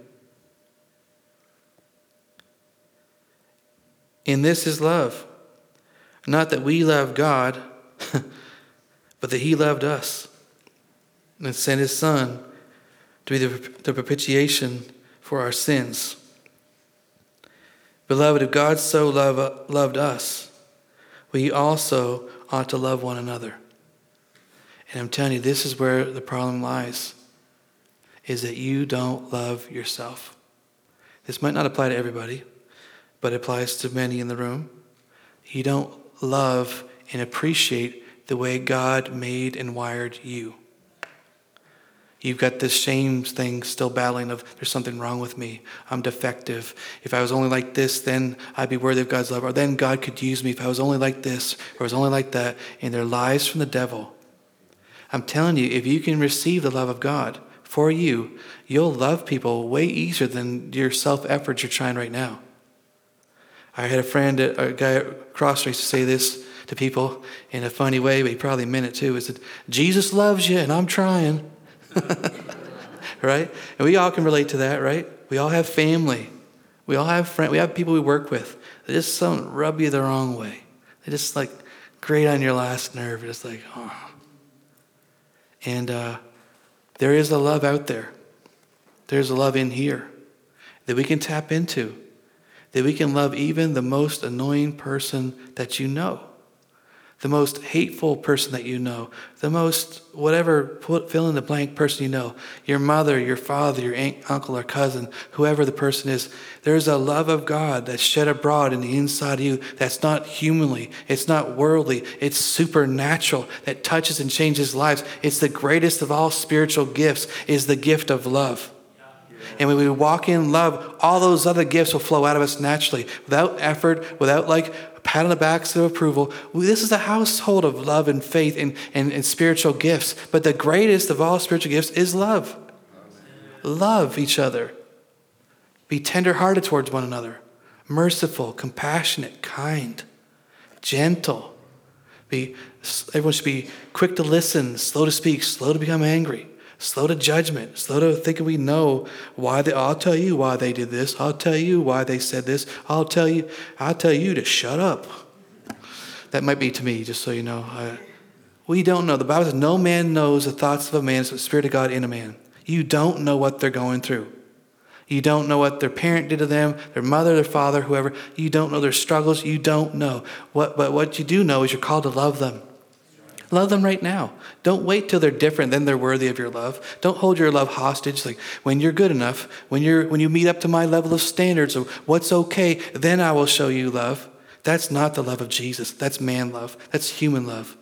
[SPEAKER 1] In this is love. Not that we love God, but that he loved us and sent his Son to be the, the propitiation for our sins. Beloved, if God so love, loved us, we also ought to love one another. And I'm telling you, this is where the problem lies, is that you don't love yourself. This might not apply to everybody, but it applies to many in the room. You don't love and appreciate the way God made and wired you. You've got this shame thing still battling of there's something wrong with me. I'm defective. If I was only like this, then I'd be worthy of God's love. Or then God could use me if I was only like this or was only like that. And they're lies from the devil. I'm telling you, if you can receive the love of God for you, you'll love people way easier than your self efforts you're trying right now. I had a friend, a guy at Cross used to say this to people in a funny way, but he probably meant it too. He said, Jesus loves you and I'm trying. right? And we all can relate to that, right? We all have family. We all have friends. We have people we work with. They just don't rub you the wrong way. They just like grate on your last nerve. Just like, oh. And uh, there is a love out there. There's a love in here that we can tap into. That we can love even the most annoying person that you know the most hateful person that you know, the most whatever, put, fill in the blank person you know, your mother, your father, your aunt, uncle, or cousin, whoever the person is, there's a love of God that's shed abroad in the inside of you that's not humanly, it's not worldly, it's supernatural, that touches and changes lives. It's the greatest of all spiritual gifts, is the gift of love. And when we walk in love, all those other gifts will flow out of us naturally, without effort, without like pat on the backs of approval. This is a household of love and faith and, and, and spiritual gifts. But the greatest of all spiritual gifts is love. Love each other. Be tenderhearted towards one another, merciful, compassionate, kind, gentle. Be, everyone should be quick to listen, slow to speak, slow to become angry slow to judgment, slow to thinking we know why they, I'll tell you why they did this. I'll tell you why they said this. I'll tell you, I'll tell you to shut up. That might be to me, just so you know. I, we don't know. The Bible says no man knows the thoughts of a man, it's the Spirit of God in a man. You don't know what they're going through. You don't know what their parent did to them, their mother, their father, whoever. You don't know their struggles. You don't know. What, but what you do know is you're called to love them. Love them right now. Don't wait till they're different, then they're worthy of your love. Don't hold your love hostage. Like when you're good enough, when you're when you meet up to my level of standards of what's okay, then I will show you love. That's not the love of Jesus. That's man love. That's human love.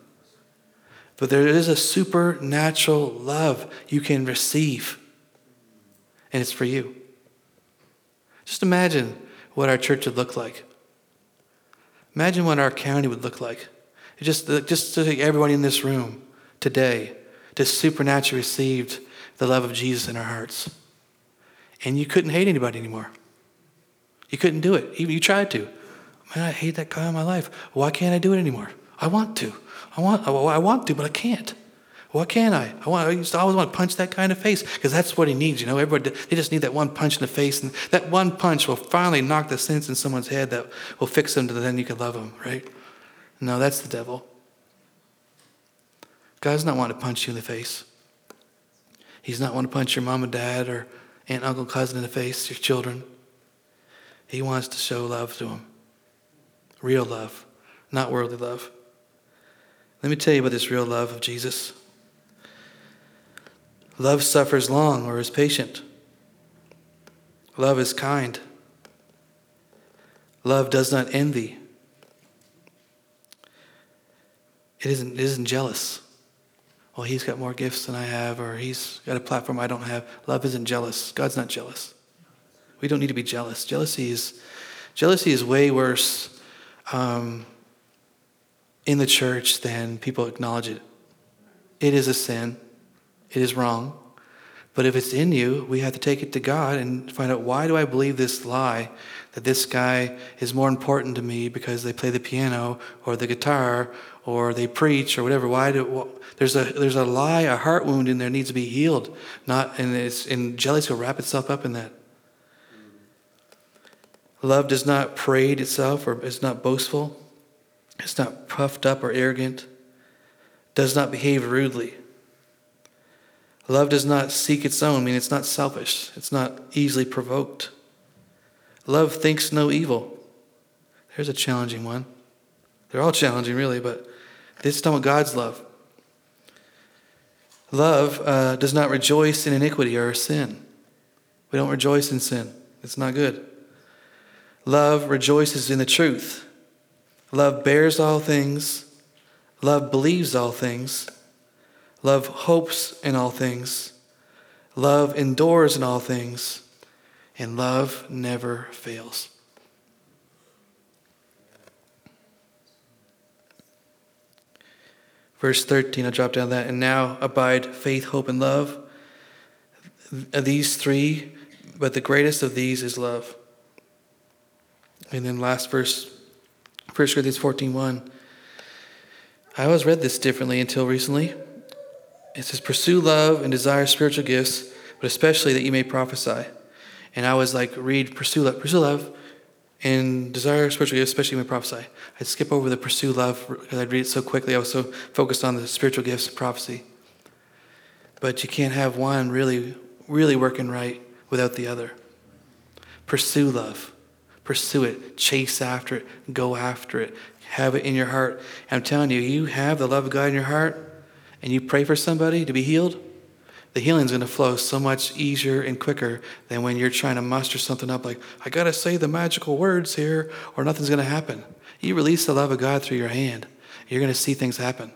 [SPEAKER 1] But there is a supernatural love you can receive. And it's for you. Just imagine what our church would look like. Imagine what our county would look like just, uh, just to everybody in this room today to supernaturally received the love of Jesus in our hearts. And you couldn't hate anybody anymore. You couldn't do it. Even you tried to. Man, I hate that guy in my life. Why can't I do it anymore? I want to. I want, I want to, but I can't. Why can't I? I, want, I used to always want to punch that guy in the face because that's what he needs. You know, everybody they just need that one punch in the face, and that one punch will finally knock the sense in someone's head that will fix them to then you can love them, right? No, that's the devil. God does not want to punch you in the face. He's not want to punch your mom and dad or aunt, uncle, cousin in the face, your children. He wants to show love to them. Real love, not worldly love. Let me tell you about this real love of Jesus. Love suffers long or is patient. Love is kind. Love does not envy. It isn't, it isn't jealous. Well, he's got more gifts than I have, or he's got a platform I don't have. Love isn't jealous. God's not jealous. We don't need to be jealous. Jealousy is, jealousy is way worse um, in the church than people acknowledge it. It is a sin. It is wrong. But if it's in you, we have to take it to God and find out why do I believe this lie that this guy is more important to me because they play the piano or the guitar or they preach or whatever. Why do there's a there's a lie, a heart wound in there needs to be healed. Not and it's and jealousy will wrap itself up in that. Love does not parade itself or is not boastful. It's not puffed up or arrogant. Does not behave rudely. Love does not seek its own, I mean it's not selfish. It's not easily provoked. Love thinks no evil. There's a challenging one. They're all challenging, really, but this is about God's love. Love uh, does not rejoice in iniquity or sin. We don't rejoice in sin, it's not good. Love rejoices in the truth. Love bears all things. Love believes all things. Love hopes in all things. Love endures in all things. And love never fails. Verse 13, I'll drop down that. And now abide faith, hope, and love. These three, but the greatest of these is love. And then last verse, 1 Corinthians 14 1. I always read this differently until recently. It says, Pursue love and desire spiritual gifts, but especially that you may prophesy. And I was like, read, pursue love, pursue love, and desire spiritual gifts, especially when prophesy. I'd skip over the pursue love because I'd read it so quickly. I was so focused on the spiritual gifts of prophecy. But you can't have one really, really working right without the other. Pursue love. pursue it, chase after it, go after it, have it in your heart. I'm telling you, you have the love of God in your heart and you pray for somebody to be healed, the healing's going to flow so much easier and quicker than when you're trying to muster something up like, I got to say the magical words here or nothing's going to happen. You release the love of God through your hand, you're going to see things happen.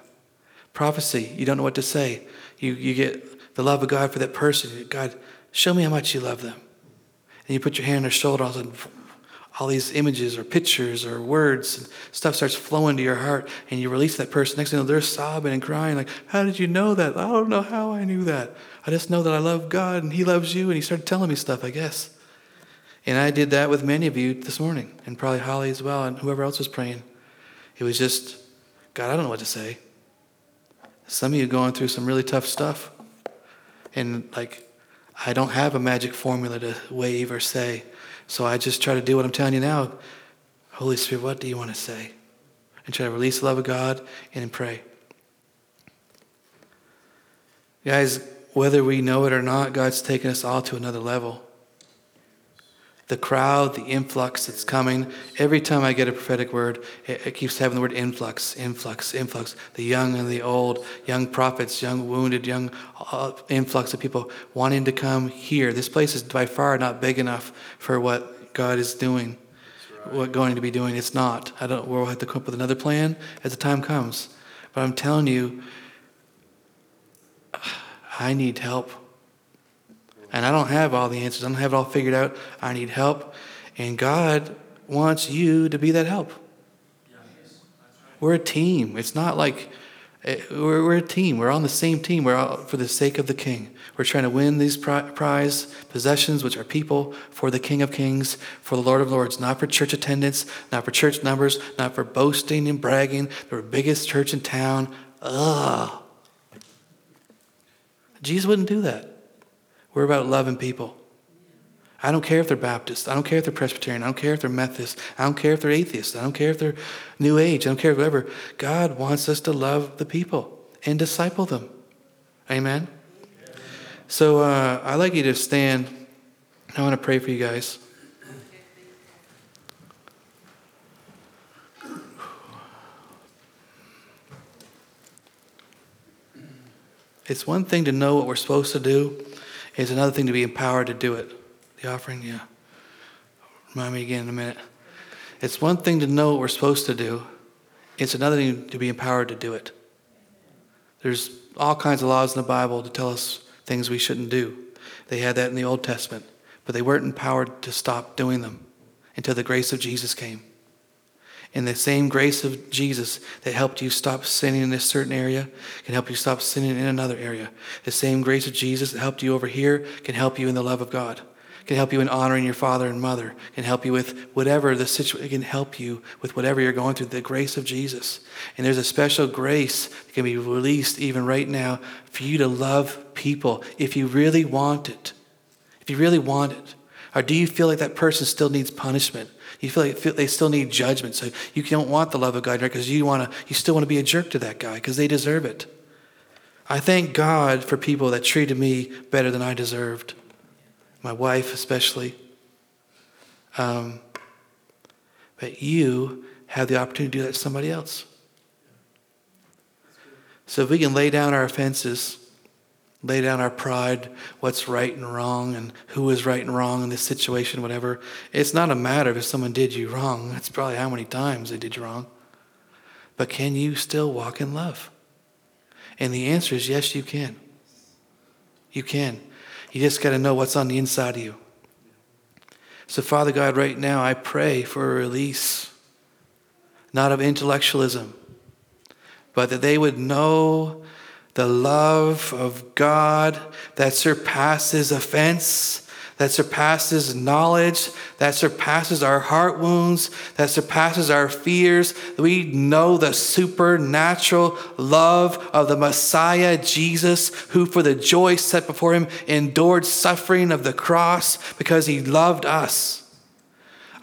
[SPEAKER 1] Prophecy, you don't know what to say. You, you get the love of God for that person. God, show me how much you love them. And you put your hand on their shoulder, all of a sudden, all these images or pictures or words and stuff starts flowing to your heart and you release that person. Next thing you know they're sobbing and crying like how did you know that? I don't know how i knew that. I just know that i love god and he loves you and he started telling me stuff i guess. And i did that with many of you this morning and probably holly as well and whoever else was praying. It was just god i don't know what to say. Some of you going through some really tough stuff and like i don't have a magic formula to wave or say so I just try to do what I'm telling you now. Holy Spirit, what do you want to say? And try to release the love of God and pray. Guys, whether we know it or not, God's taken us all to another level. The crowd, the influx that's coming. Every time I get a prophetic word, it, it, keeps having the word influx, influx, influx. The young and the old, young prophets, young wounded, young uh, influx of people wanting to come here. This place is by far not big enough for what God is doing, right. what going to be doing. It's not. I don't. We'll have to come up with another plan as the time comes. But I'm telling you, I need help. And I don't have all the answers. I don't have it all figured out. I need help. And God wants you to be that help. We're a team. It's not like eh, we're, we're a team. We're on the same team. We're all for the sake of the King. We're trying to win these prize possessions, which are people, for the King of Kings, for the Lord of Lords, not for church attendance, not for church numbers, not for boasting and bragging. The biggest church in town. Ugh. Jesus wouldn't do that. We're about loving people. I don't care if they're Baptist. I don't care if they're Presbyterian. I don't care if they're Methodist. I don't care if they're atheist. I don't care if they're New Age. I don't care whatever. God wants us to love the people and disciple them. Amen. So uh, I'd like you to stand. I want to pray for you guys. It's one thing to know what we're supposed to do. It's another thing to be empowered to do it. The offering, yeah. Remind me again in a minute. It's one thing to know what we're supposed to do. It's another thing to be empowered to do it. There's all kinds of laws in the Bible to tell us things we shouldn't do. They had that in the Old Testament, but they weren't empowered to stop doing them until the grace of Jesus came. And the same grace of Jesus that helped you stop sinning in a certain area can help you stop sinning in another area. The same grace of Jesus that helped you over here can help you in the love of God, can help you in honoring your father and mother, can help you with whatever the situation, can help you with whatever you're going through, the grace of Jesus. And there's a special grace that can be released even right now for you to love people if you really want it. If you really want it. Or do you feel like that person still needs punishment? You feel like they still need judgment. So you don't want the love of God because you want to. You still want to be a jerk to that guy because they deserve it. I thank God for people that treated me better than I deserved. My wife, especially. Um, but you have the opportunity to do that to somebody else. So if we can lay down our offenses lay down our pride, what's right and wrong, and who is right and wrong in this situation, whatever. It's not a matter of if someone did you wrong. That's probably how many times they did you wrong. But can you still walk in love? And the answer is yes, you can. You can. You just got to know what's on the inside of you. So, Father God, right now I pray for a release, not of intellectualism, but that they would know the love of God that surpasses offense, that surpasses knowledge, that surpasses our heart wounds, that surpasses our fears. We know the supernatural love of the Messiah, Jesus, who for the joy set before him endured suffering of the cross because he loved us.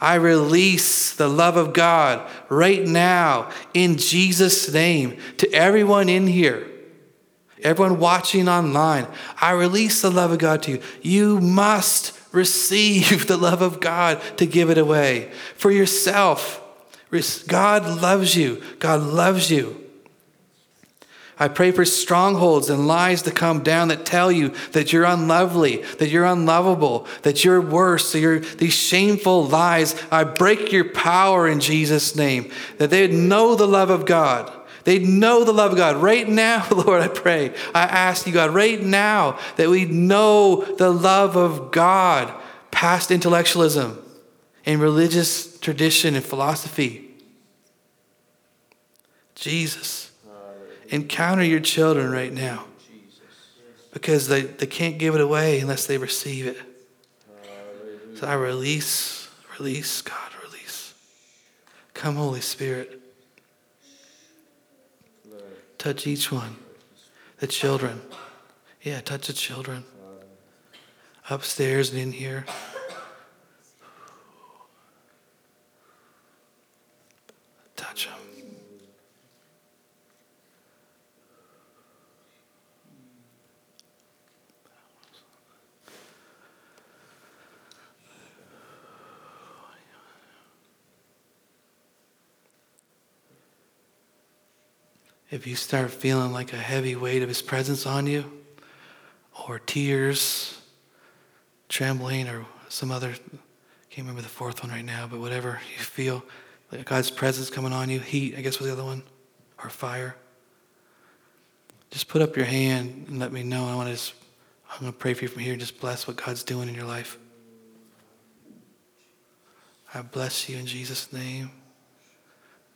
[SPEAKER 1] I release the love of God right now in Jesus' name to everyone in here everyone watching online, I release the love of God to you. You must receive the love of God to give it away. For yourself, God loves you. God loves you. I pray for strongholds and lies to come down that tell you that you're unlovely, that you're unlovable, that you're worse, that you're these shameful lies. I break your power in Jesus' name, that they'd know the love of God. They'd know the love of God. Right now, Lord, I pray, I ask you, God, right now, that we know the love of God past intellectualism and religious tradition and philosophy. Jesus encounter your children right now because they, they can't give it away unless they receive it. So I release, release, God, release. Come, Holy Spirit. Touch each one. The children. Yeah, touch the children. Upstairs and in here. Touch them. If you start feeling like a heavy weight of His presence on you, or tears, trembling, or some other—I can't remember the fourth one right now, but whatever you feel, like God's presence coming on you, heat, I guess was the other one, or fire. Just put up your hand and let me know. I want to just, I'm going to pray for you from here. Just bless what God's doing in your life. I bless you in Jesus' name.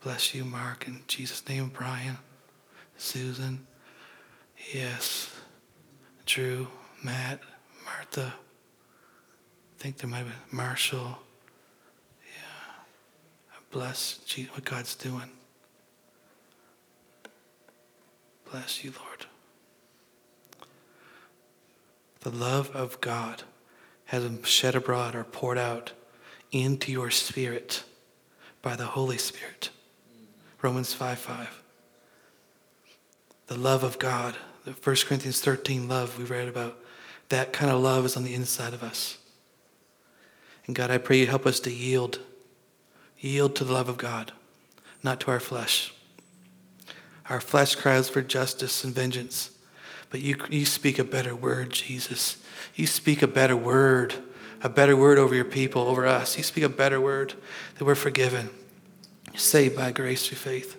[SPEAKER 1] Bless you, Mark, in Jesus' name, Brian. Susan, yes, Drew, Matt, Martha. I think there might been Marshall. Yeah. Bless what God's doing. Bless you, Lord. The love of God has been shed abroad or poured out into your spirit by the Holy Spirit. Romans 5 5 the love of God, the 1 Corinthians 13 love we read about, that kind of love is on the inside of us. And God, I pray you help us to yield, yield to the love of God, not to our flesh. Our flesh cries for justice and vengeance, but you, you speak a better word, Jesus. You speak a better word, a better word over your people, over us. You speak a better word that we're forgiven, saved by grace through faith.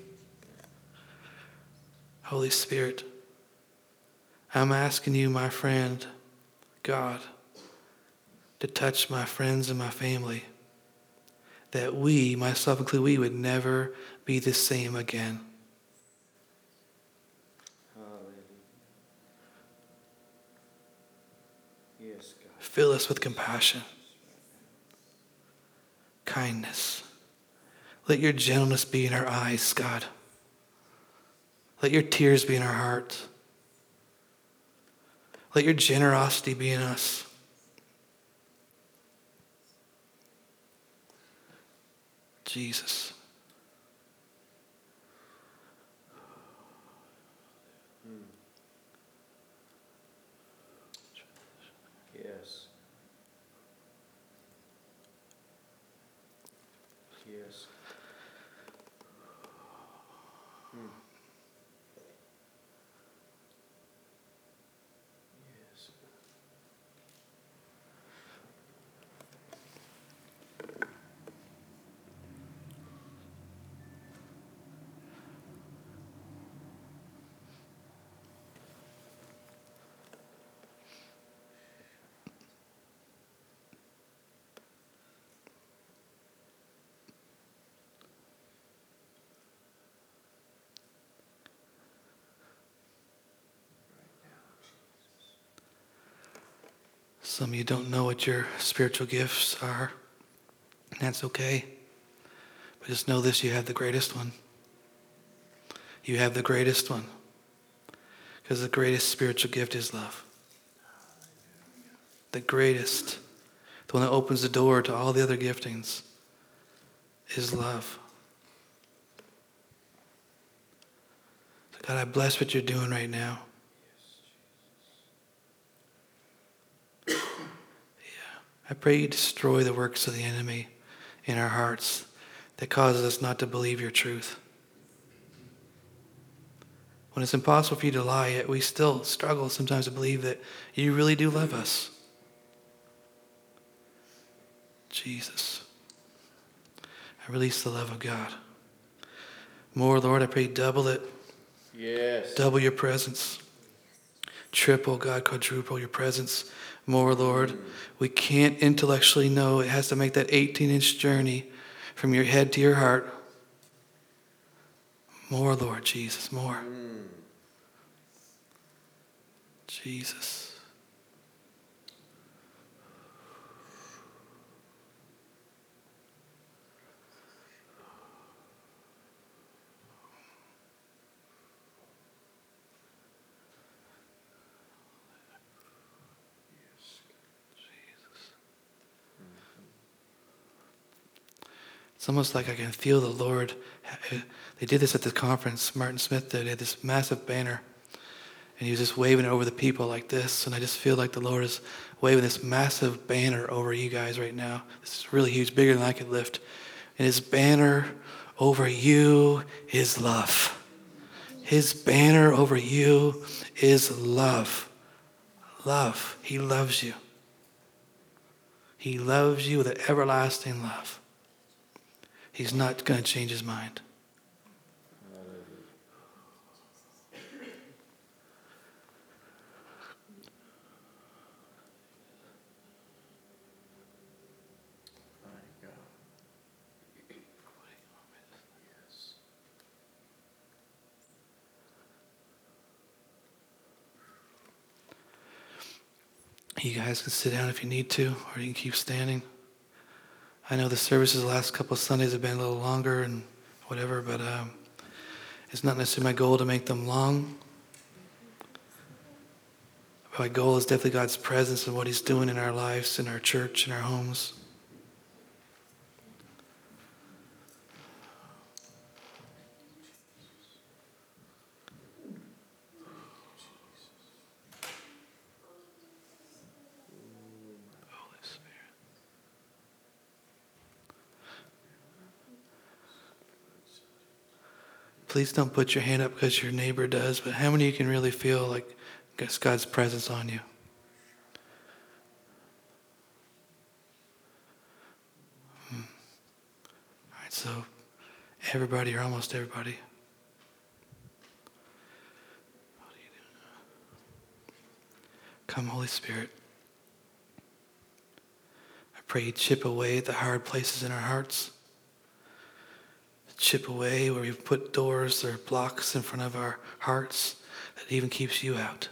[SPEAKER 1] Holy Spirit, I'm asking you, my friend, God, to touch my friends and my family, that we, myself included, we would never be the same again. Fill us with compassion, kindness. Let your gentleness be in our eyes, God. Let your tears be in our hearts. Let your generosity be in us. Jesus. Some of you don't know what your spiritual gifts are, and that's okay. But just know this you have the greatest one. You have the greatest one. Because the greatest spiritual gift is love. The greatest, the one that opens the door to all the other giftings, is love. So God, I bless what you're doing right now. I pray you destroy the works of the enemy in our hearts that causes us not to believe your truth. When it's impossible for you to lie, yet we still struggle sometimes to believe that you really do love us. Jesus. I release the love of God. More, Lord, I pray double it.
[SPEAKER 2] Yes.
[SPEAKER 1] Double your presence. Triple, God, quadruple your presence. More, Lord. We can't intellectually know. It has to make that 18 inch journey from your head to your heart. More, Lord Jesus, more. Mm. Jesus. It's almost like I can feel the Lord. They did this at the conference. Martin Smith did. He had this massive banner, and he was just waving it over the people like this. And I just feel like the Lord is waving this massive banner over you guys right now. This is really huge, bigger than I could lift. And his banner over you is love. His banner over you is love. Love. He loves you. He loves you with an everlasting love. He's not going to change his mind. You guys can sit down if you need to, or you can keep standing. I know the services the last couple of Sundays have been a little longer and whatever, but um, it's not necessarily my goal to make them long. My goal is definitely God's presence and what He's doing in our lives, in our church, in our homes. Please don't put your hand up because your neighbor does, but how many of you can really feel like God's presence on you? Hmm. All right, so everybody or almost everybody. Come, Holy Spirit. I pray you chip away at the hard places in our hearts chip away where we've put doors or blocks in front of our hearts that even keeps you out.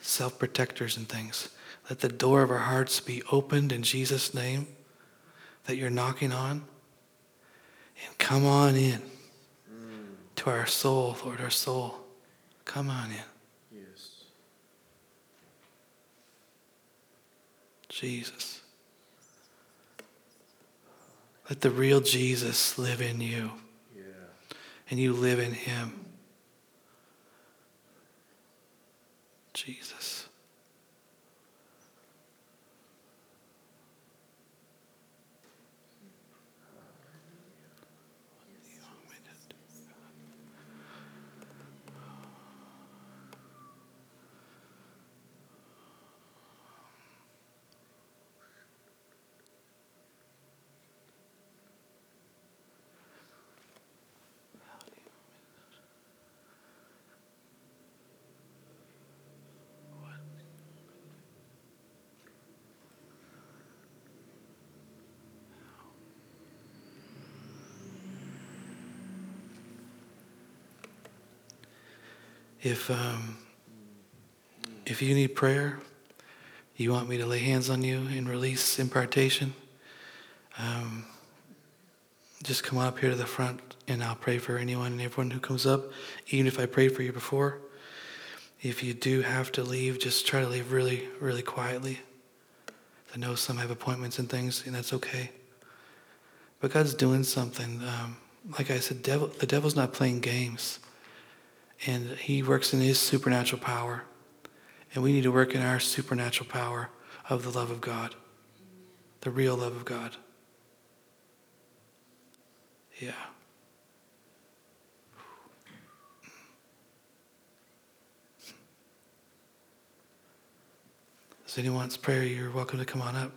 [SPEAKER 1] Self protectors and things. Let the door of our hearts be opened in Jesus' name that you're knocking on. And come on in to our soul, Lord, our soul. Come on in.
[SPEAKER 2] Yes.
[SPEAKER 1] Jesus. Let the real Jesus live in you
[SPEAKER 2] Yeah.
[SPEAKER 1] and you live in him. Jesus. If um, if you need prayer, you want me to lay hands on you and release impartation, um, just come up here to the front and I'll pray for anyone and everyone who comes up, even if I prayed for you before. If you do have to leave, just try to leave really, really quietly. I know some have appointments and things, and that's okay. But God's doing something. Um, like I said, devil, the devil's not playing games. And he works in his supernatural power. And we need to work in our supernatural power of the love of God, the real love of God. Yeah. Does anyone wants prayer? You're welcome to come on up.